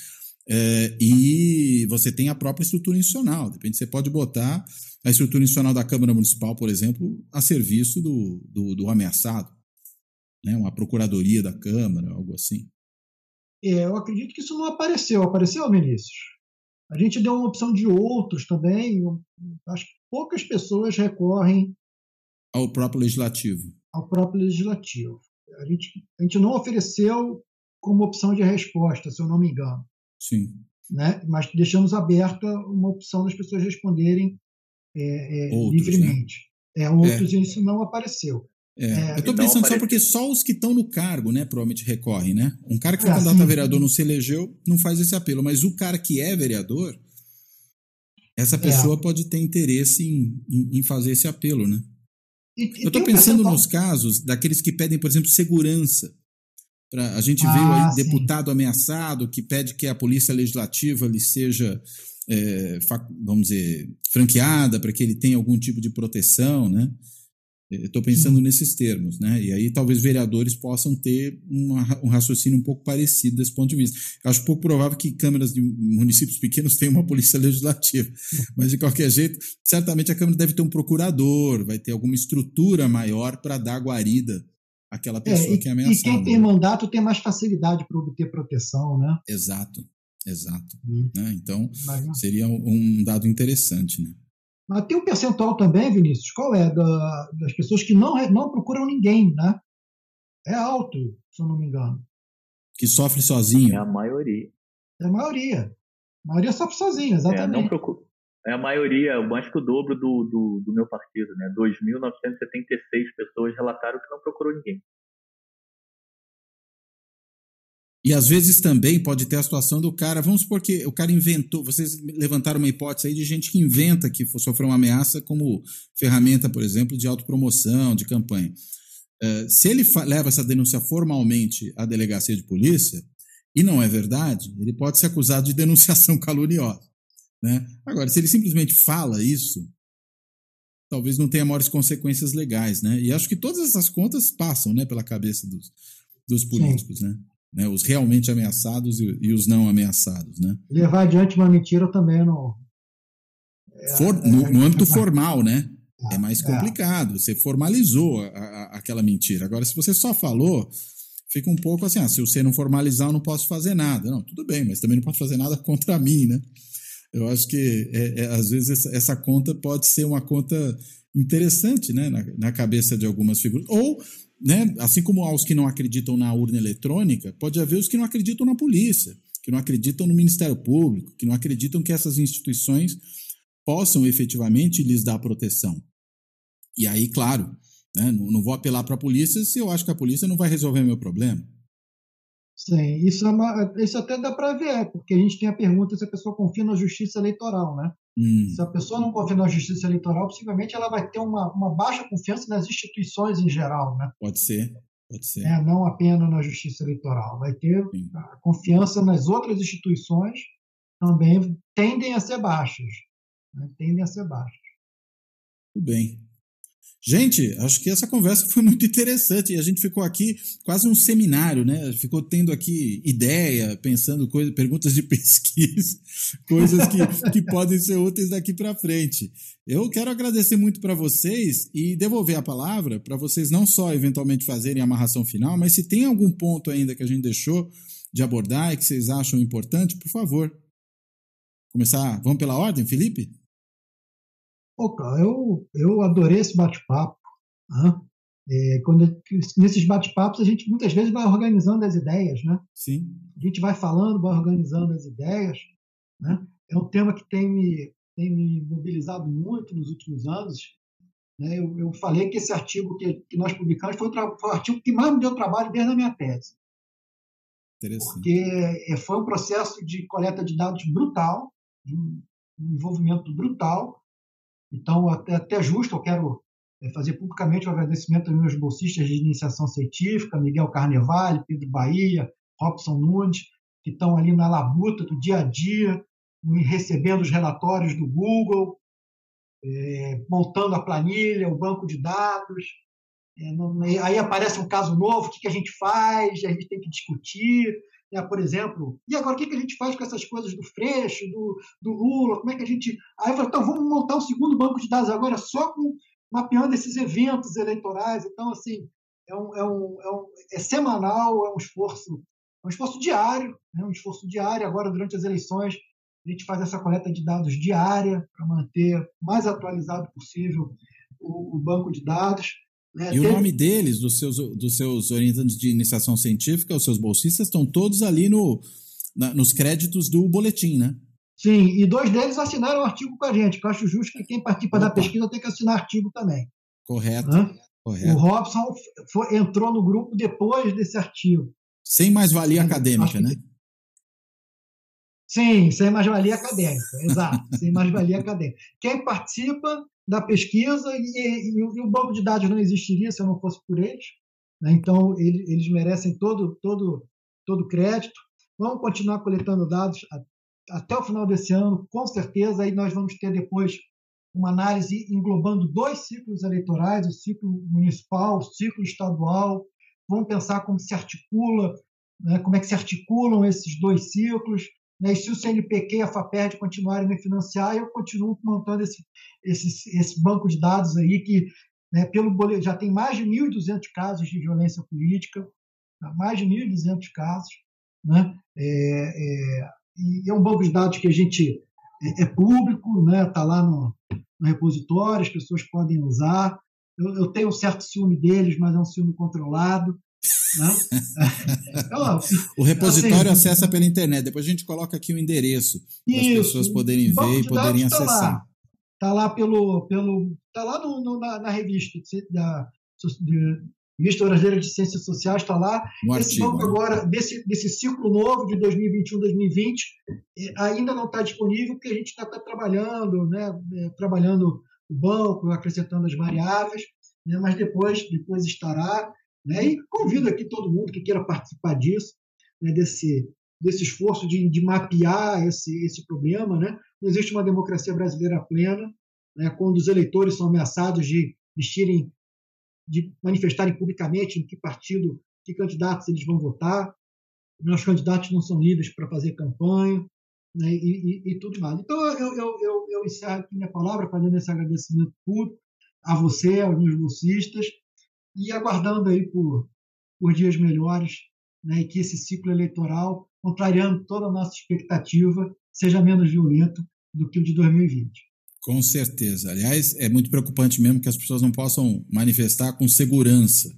é, e você tem a própria estrutura institucional. De repente, você pode botar a estrutura institucional da Câmara Municipal, por exemplo, a serviço do, do, do ameaçado. Né? Uma procuradoria da Câmara, algo assim. É, eu acredito que isso não apareceu. Apareceu, Vinícius? A gente deu uma opção de outros também. Acho que poucas pessoas recorrem ao próprio legislativo. Ao próprio legislativo. A gente, a gente não ofereceu como opção de resposta, se eu não me engano. Sim. Né? Mas deixamos aberta uma opção das pessoas responderem é, é, outros, né? livremente. Né? É, outros é. isso não apareceu. É, é, eu estou pensando só porque só os que estão no cargo, né, provavelmente recorrem, né? Um cara que foi é, candidato a vereador não se elegeu, não faz esse apelo, mas o cara que é vereador, essa é. pessoa é. pode ter interesse em, em, em, fazer esse apelo, né? E, eu estou pensando nos casos daqueles que pedem, por exemplo, segurança. Pra, a gente ah, viu aí sim. deputado ameaçado que pede que a polícia legislativa lhe seja, é, vamos dizer, franqueada para que ele tenha algum tipo de proteção, né? Estou pensando Sim. nesses termos, né? E aí talvez vereadores possam ter uma, um raciocínio um pouco parecido desse ponto de vista. Acho pouco provável que câmaras de municípios pequenos [laughs] tenham uma polícia legislativa, mas de qualquer jeito, certamente a Câmara deve ter um procurador, vai ter alguma estrutura maior para dar guarida àquela é, pessoa é, e, que é ameaçada. E quem tem mandato tem mais facilidade para obter proteção, né? Exato, exato. Hum. Né? Então, seria um dado interessante, né? Mas tem um percentual também, Vinícius, qual é? Da, das pessoas que não, não procuram ninguém, né? É alto, se eu não me engano. Que sofre sozinho. É a maioria. É a maioria. A maioria sofre sozinha, exatamente. É, não procura. É a maioria, mais que o dobro do, do, do meu partido, né? 2.976 pessoas relataram que não procurou ninguém. E às vezes também pode ter a situação do cara, vamos supor que o cara inventou, vocês levantaram uma hipótese aí de gente que inventa que sofreu uma ameaça como ferramenta, por exemplo, de autopromoção, de campanha. Uh, se ele leva essa denúncia formalmente à delegacia de polícia, e não é verdade, ele pode ser acusado de denunciação [laughs] caluniosa. Né? Agora, se ele simplesmente fala isso, talvez não tenha maiores consequências legais. Né? E acho que todas essas contas passam né, pela cabeça dos, dos políticos. Né? né? Os realmente ameaçados e, e, os não ameaçados. Né? Levar adiante uma mentira também no. É, For, no, no, âmbito formal, né? É mais é. complicado. Você formalizou a, a, aquela mentira. Agora, se você só falou, fica um pouco assim: ah, se você não formalizar, eu não posso fazer nada. Não, tudo bem, mas também não posso fazer nada [laughs] contra mim, né? Eu acho que, é, é, às vezes, essa, essa, conta pode ser uma conta interessante né, na, na cabeça de algumas figuras. Ou né, assim como há os que não acreditam na urna eletrônica, pode haver os que não acreditam na polícia, que não acreditam no Ministério Público, que não acreditam que essas instituições possam efetivamente lhes dar proteção. E aí, claro, né, não, não vou apelar para a polícia se eu acho que a polícia não vai resolver meu problema. Sim, isso, é uma, isso até dá para ver, porque a gente tem a pergunta se a pessoa confia na justiça eleitoral, né? Hum. Se a pessoa não confia na justiça eleitoral, possivelmente ela vai ter uma, uma baixa confiança nas instituições em geral, né? Pode ser, pode ser. É, não apenas na justiça eleitoral. Vai ter Sim. a confiança nas outras instituições também tendem a ser baixas. Né? Tendem a ser baixas. Tudo bem. Gente, acho que essa conversa foi muito interessante e a gente ficou aqui quase um seminário, né? Ficou tendo aqui ideia, pensando coisas, perguntas de [laughs] pesquisa, coisas que, que podem ser úteis daqui para frente. Eu quero agradecer muito para vocês e devolver a palavra para vocês não só eventualmente fazerem a amarração final, mas se tem algum ponto ainda que a gente deixou de abordar e que vocês acham importante, por favor. Começar, vamos pela ordem, Felipe? Cara, eu, eu adorei esse bate-papo. Né? É, quando, nesses bate-papos, a gente muitas vezes vai organizando as ideias, né? Sim. A gente vai falando, vai organizando as ideias. Né? É um tema que tem me, tem me mobilizado muito nos últimos anos. Né? Eu, eu falei que esse artigo que, que nós publicamos foi o, foi o artigo que mais me deu trabalho desde a minha tese. Porque é, foi um processo de coleta de dados brutal, um envolvimento brutal, então, até, até justo, eu quero é, fazer publicamente o um agradecimento aos meus bolsistas de iniciação científica, Miguel Carnevale, Pedro Bahia, Robson Nunes, que estão ali na labuta do dia a dia, recebendo os relatórios do Google, é, montando a planilha, o banco de dados. É, não, aí aparece um caso novo, o que, que a gente faz? A gente tem que discutir né, por exemplo, e agora o que, que a gente faz com essas coisas do Freixo, do, do Lula, como é que a gente... Aí eu então vamos montar um segundo banco de dados agora só com mapeando esses eventos eleitorais, então assim, é, um, é, um, é, um, é semanal, é um esforço, é um esforço diário, é um esforço diário, agora durante as eleições a gente faz essa coleta de dados diária para manter mais atualizado possível o, o banco de dados, né? E o nome deles, dos seus, dos seus orientantes de iniciação científica, os seus bolsistas, estão todos ali no, na, nos créditos do boletim, né? Sim, e dois deles assinaram o artigo com a gente, que eu acho justo que quem participa Opa. da pesquisa tem que assinar artigo também. Correto. Correto. O Robson foi, entrou no grupo depois desse artigo. Sem mais-valia acadêmica, né? Sim, sem mais-valia acadêmica, exato, sem mais-valia acadêmica. Quem participa da pesquisa e, e, e, o banco de dados não existiria se eu não fosse por eles. Né? Então, eles, eles merecem todo todo todo crédito. Vamos continuar coletando dados a, até o final desse ano, com certeza. Aí nós vamos ter depois uma análise englobando dois ciclos eleitorais, o ciclo municipal, o ciclo estadual. Vamos pensar como se articula, né? como é que se articulam esses dois ciclos né? E se o CNPq e a FAPERD continuarem a me financiar, eu continuo montando esse, esse, esse banco de dados aí que, né, pelo boletim, já tem mais de 1.200 casos de violência política, tá? mais de 1.200 casos. Né? É, é, e é um banco de dados que a gente é, é público, está né? Tá lá no, no repositório, as pessoas podem usar. Eu, eu tenho um certo ciúme deles, mas é um ciúme controlado. Né? então, o repositório assim, acessa pela internet. Depois a gente coloca aqui o endereço para as pessoas poderem ver e poderem tá acessar. Está lá, pelo, pelo, tá lá no, no, na, na, revista da, Revista Brasileira de Ciências Sociais está lá. Um Esse artigo, banco agora, desse, desse ciclo novo de 2021-2020, eh, ainda não está disponível, porque a gente está tá trabalhando, né, eh, trabalhando o banco, acrescentando as variáveis, né, mas depois, depois estará. Né, e convido aqui todo mundo que queira participar disso, né, desse, desse esforço de, de mapear esse, esse problema. Né? Não existe uma democracia brasileira plena, né, quando os eleitores são ameaçados de vestirem de manifestarem publicamente em que partido, que candidatos eles vão votar. Os candidatos não são livres para fazer campanha né, e, e, e, tudo mais. Então, eu, eu, eu, eu encerro aqui minha palavra fazendo esse agradecimento público a você, aos meus bolsistas, e aguardando aí por, por dias melhores né, e que esse ciclo eleitoral, contrariando toda a nossa expectativa, seja menos violento do que o de 2020. Com certeza. Aliás, é muito preocupante mesmo que as pessoas não possam manifestar com segurança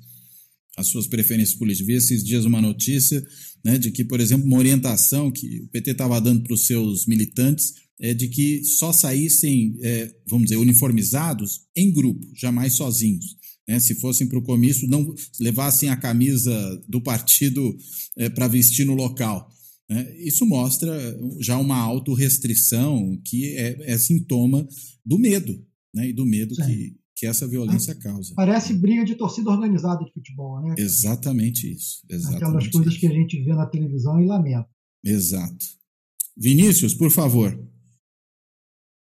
as suas preferências políticas. Vi esses dias uma notícia né, de que, por exemplo, uma orientação que o PT estava dando para os seus militantes é de que só saíssem, é, vamos dizer, uniformizados em grupo, jamais sozinhos. Né? Se fossem para o comício, não levassem a camisa do partido é, para vestir no local. Né? Isso mostra já uma autorrestrição que é, é sintoma do medo, né? e do medo que, que essa violência causa. Parece briga de torcida organizada de futebol, né? Exatamente isso. Exatamente Aquelas coisas isso. que a gente vê na televisão e lamenta. Exato. Vinícius, por favor.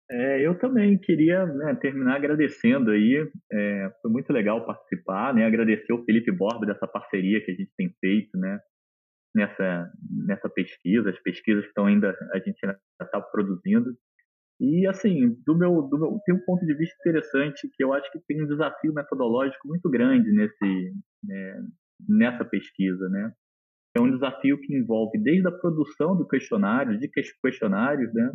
É, eu também queria né, terminar agradecendo aí. É, foi muito legal participar, né? Agradecer o Felipe Borba dessa parceria que a gente tem feito, né? nessa, nessa pesquisa, as pesquisas que estão ainda, a gente ainda está produzindo. E, assim, do meu, do meu, tem um ponto de vista interessante que eu acho que tem um desafio metodológico muito grande nesse, né, nessa pesquisa, né? É um desafio que envolve desde a produção do questionário, de questionários, né?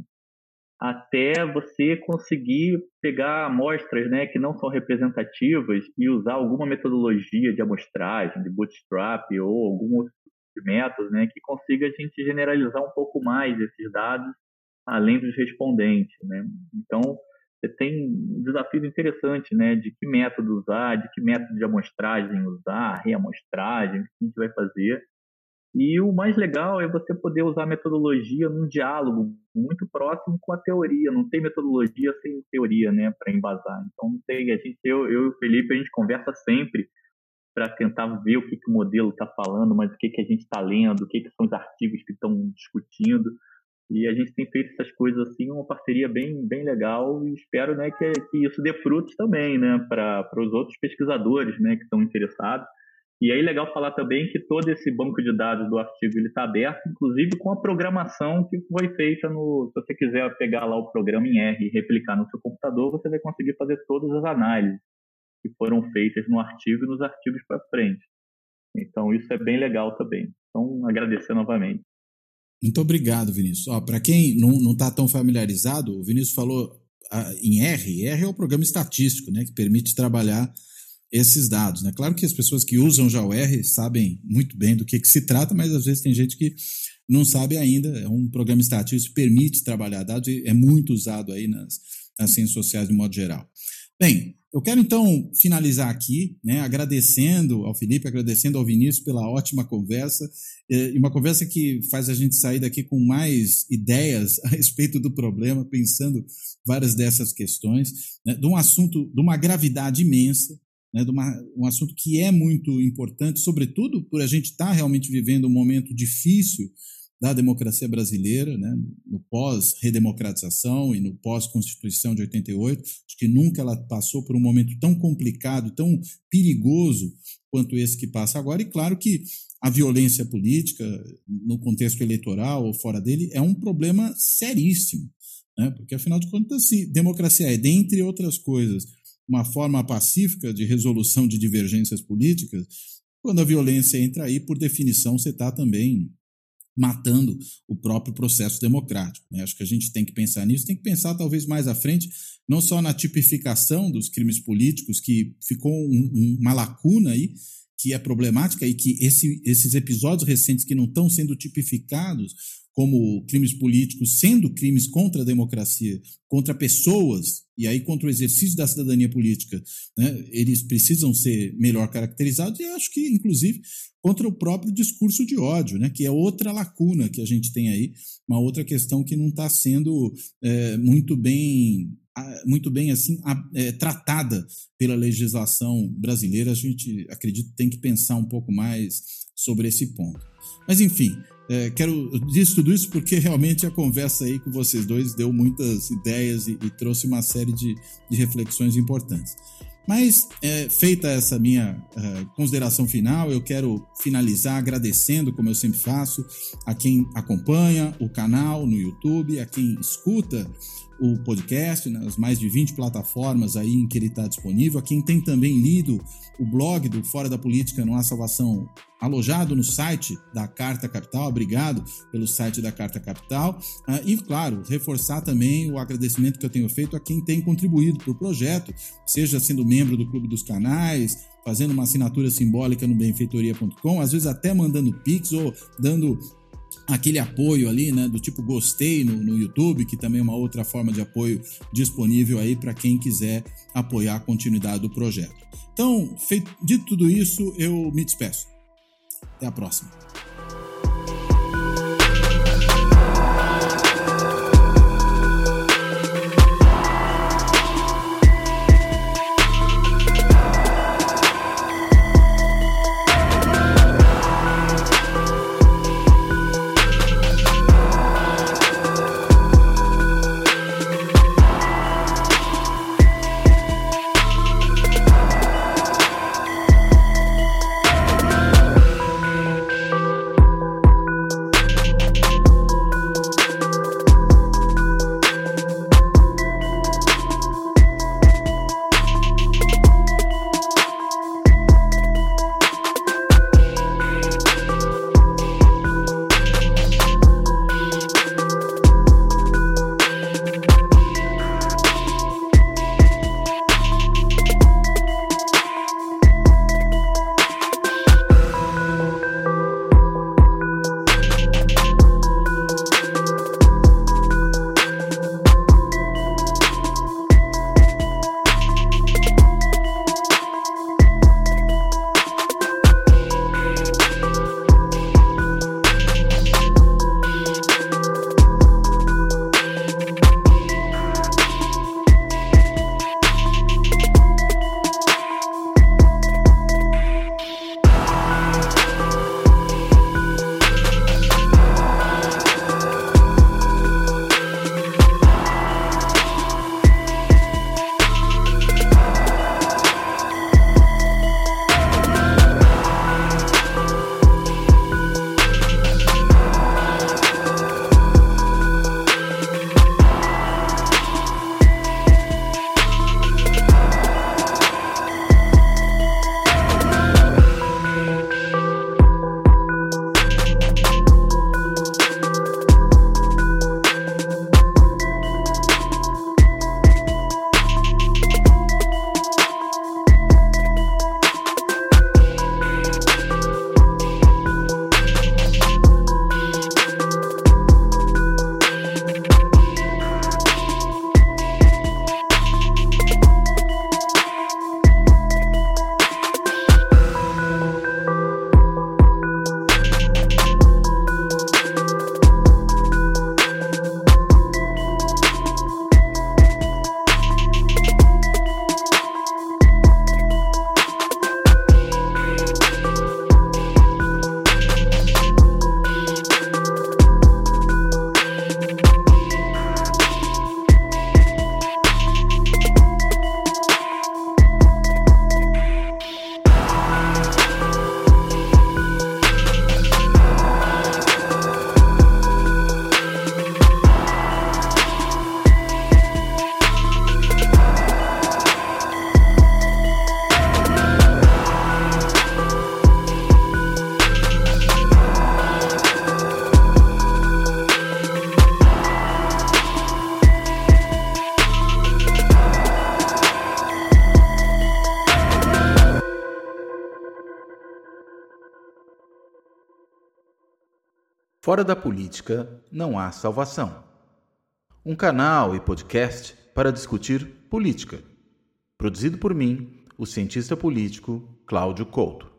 Até você conseguir pegar amostras né, que não são representativas e usar alguma metodologia de amostragem, de bootstrap ou algum outro de métodos, né, que consiga a gente generalizar um pouco mais esses dados além dos respondentes, né? Então, você tem um desafio interessante, né, de que método usar, de que método de amostragem usar, reamostragem, o que a gente vai fazer. E o mais legal é você poder usar a metodologia num diálogo muito próximo com a teoria. Não tem metodologia sem teoria, né, para embasar. Então, não tem, a gente, eu, eu e o Felipe, a gente conversa sempre para tentar ver o que, que o modelo está falando, mas o que, que a gente está lendo, o que, que são os artigos que estão discutindo. E a gente tem feito essas coisas assim, uma parceria bem, bem legal e espero né, que, que isso dê frutos também né, para os outros pesquisadores né, que estão interessados. E aí legal falar também que todo esse banco de dados do artigo ele está aberto, inclusive com a programação que foi feita no. Se você quiser pegar lá o programa em R e replicar no seu computador, você vai conseguir fazer todas as análises que foram feitas no artigo e nos artigos para frente. Então, isso é bem legal também. Então, agradecer novamente. Muito obrigado, Vinícius. Para quem não está tão familiarizado, o Vinícius falou ah, em R. R é o programa estatístico, né, que permite trabalhar esses dados. Né? Claro que as pessoas que usam já o R sabem muito bem do que, que se trata, mas às vezes tem gente que não sabe ainda. É um programa estatístico que permite trabalhar dados e é muito usado aí nas, nas ciências sociais de modo geral. Bem, eu quero então finalizar aqui, né, agradecendo ao Felipe, agradecendo ao Vinícius pela ótima conversa, e uma conversa que faz a gente sair daqui com mais ideias a respeito do problema, pensando várias dessas questões, né, de um assunto de uma gravidade imensa, né, de uma, um assunto que é muito importante, sobretudo por a gente estar tá realmente vivendo um momento difícil da democracia brasileira, né, no pós-redemocratização e no pós-constituição de 88, acho que nunca ela passou por um momento tão complicado, tão perigoso quanto esse que passa agora, e claro que a violência política, no contexto eleitoral ou fora dele, é um problema seríssimo, né, porque afinal de contas, se democracia é, dentre outras coisas, uma forma pacífica de resolução de divergências políticas, quando a violência entra aí, por definição, você está também matando o próprio processo democrático. Né? Acho que a gente tem que pensar nisso, tem que pensar talvez mais à frente, não só na tipificação dos crimes políticos, que ficou um, um, uma lacuna aí, que é problemática e que esse, esses episódios recentes que não estão sendo tipificados como crimes políticos, sendo crimes contra a democracia, contra pessoas, e aí contra o exercício da cidadania política, né, eles precisam ser melhor caracterizados, e acho que, inclusive, contra o próprio discurso de ódio, né, que é outra lacuna que a gente tem aí, uma outra questão que não está sendo é, muito bem muito bem assim é, tratada pela legislação brasileira. A gente acredito tem que pensar um pouco mais sobre esse ponto. Mas enfim, é, quero dizer tudo isso porque realmente a conversa aí com vocês dois deu muitas ideias e, e trouxe uma série de, de reflexões importantes. Mas, é, feita essa minha uh, consideração final, eu quero finalizar agradecendo, como eu sempre faço, a quem acompanha o canal no YouTube, a quem escuta o podcast nas mais de 20 plataformas aí em que ele está disponível, a quem tem também lido o blog do Fora da Política Não Há Salvação alojado no site da Carta Capital. Obrigado pelo site da Carta Capital. Ah, e, claro, reforçar também o agradecimento que eu tenho feito a quem tem contribuído para o projeto, seja sendo membro do Clube dos Canais, fazendo uma assinatura simbólica no benfeitoria.com, às vezes até mandando pix ou dando aquele apoio ali, né, do tipo gostei no, no YouTube, que também é uma outra forma de apoio disponível aí para quem quiser apoiar a continuidade do projeto. Então, feito, dito tudo isso, eu me despeço. Até a próxima. Fora da política não há salvação. Um canal e podcast para discutir política. Produzido por mim, o cientista político Cláudio Couto.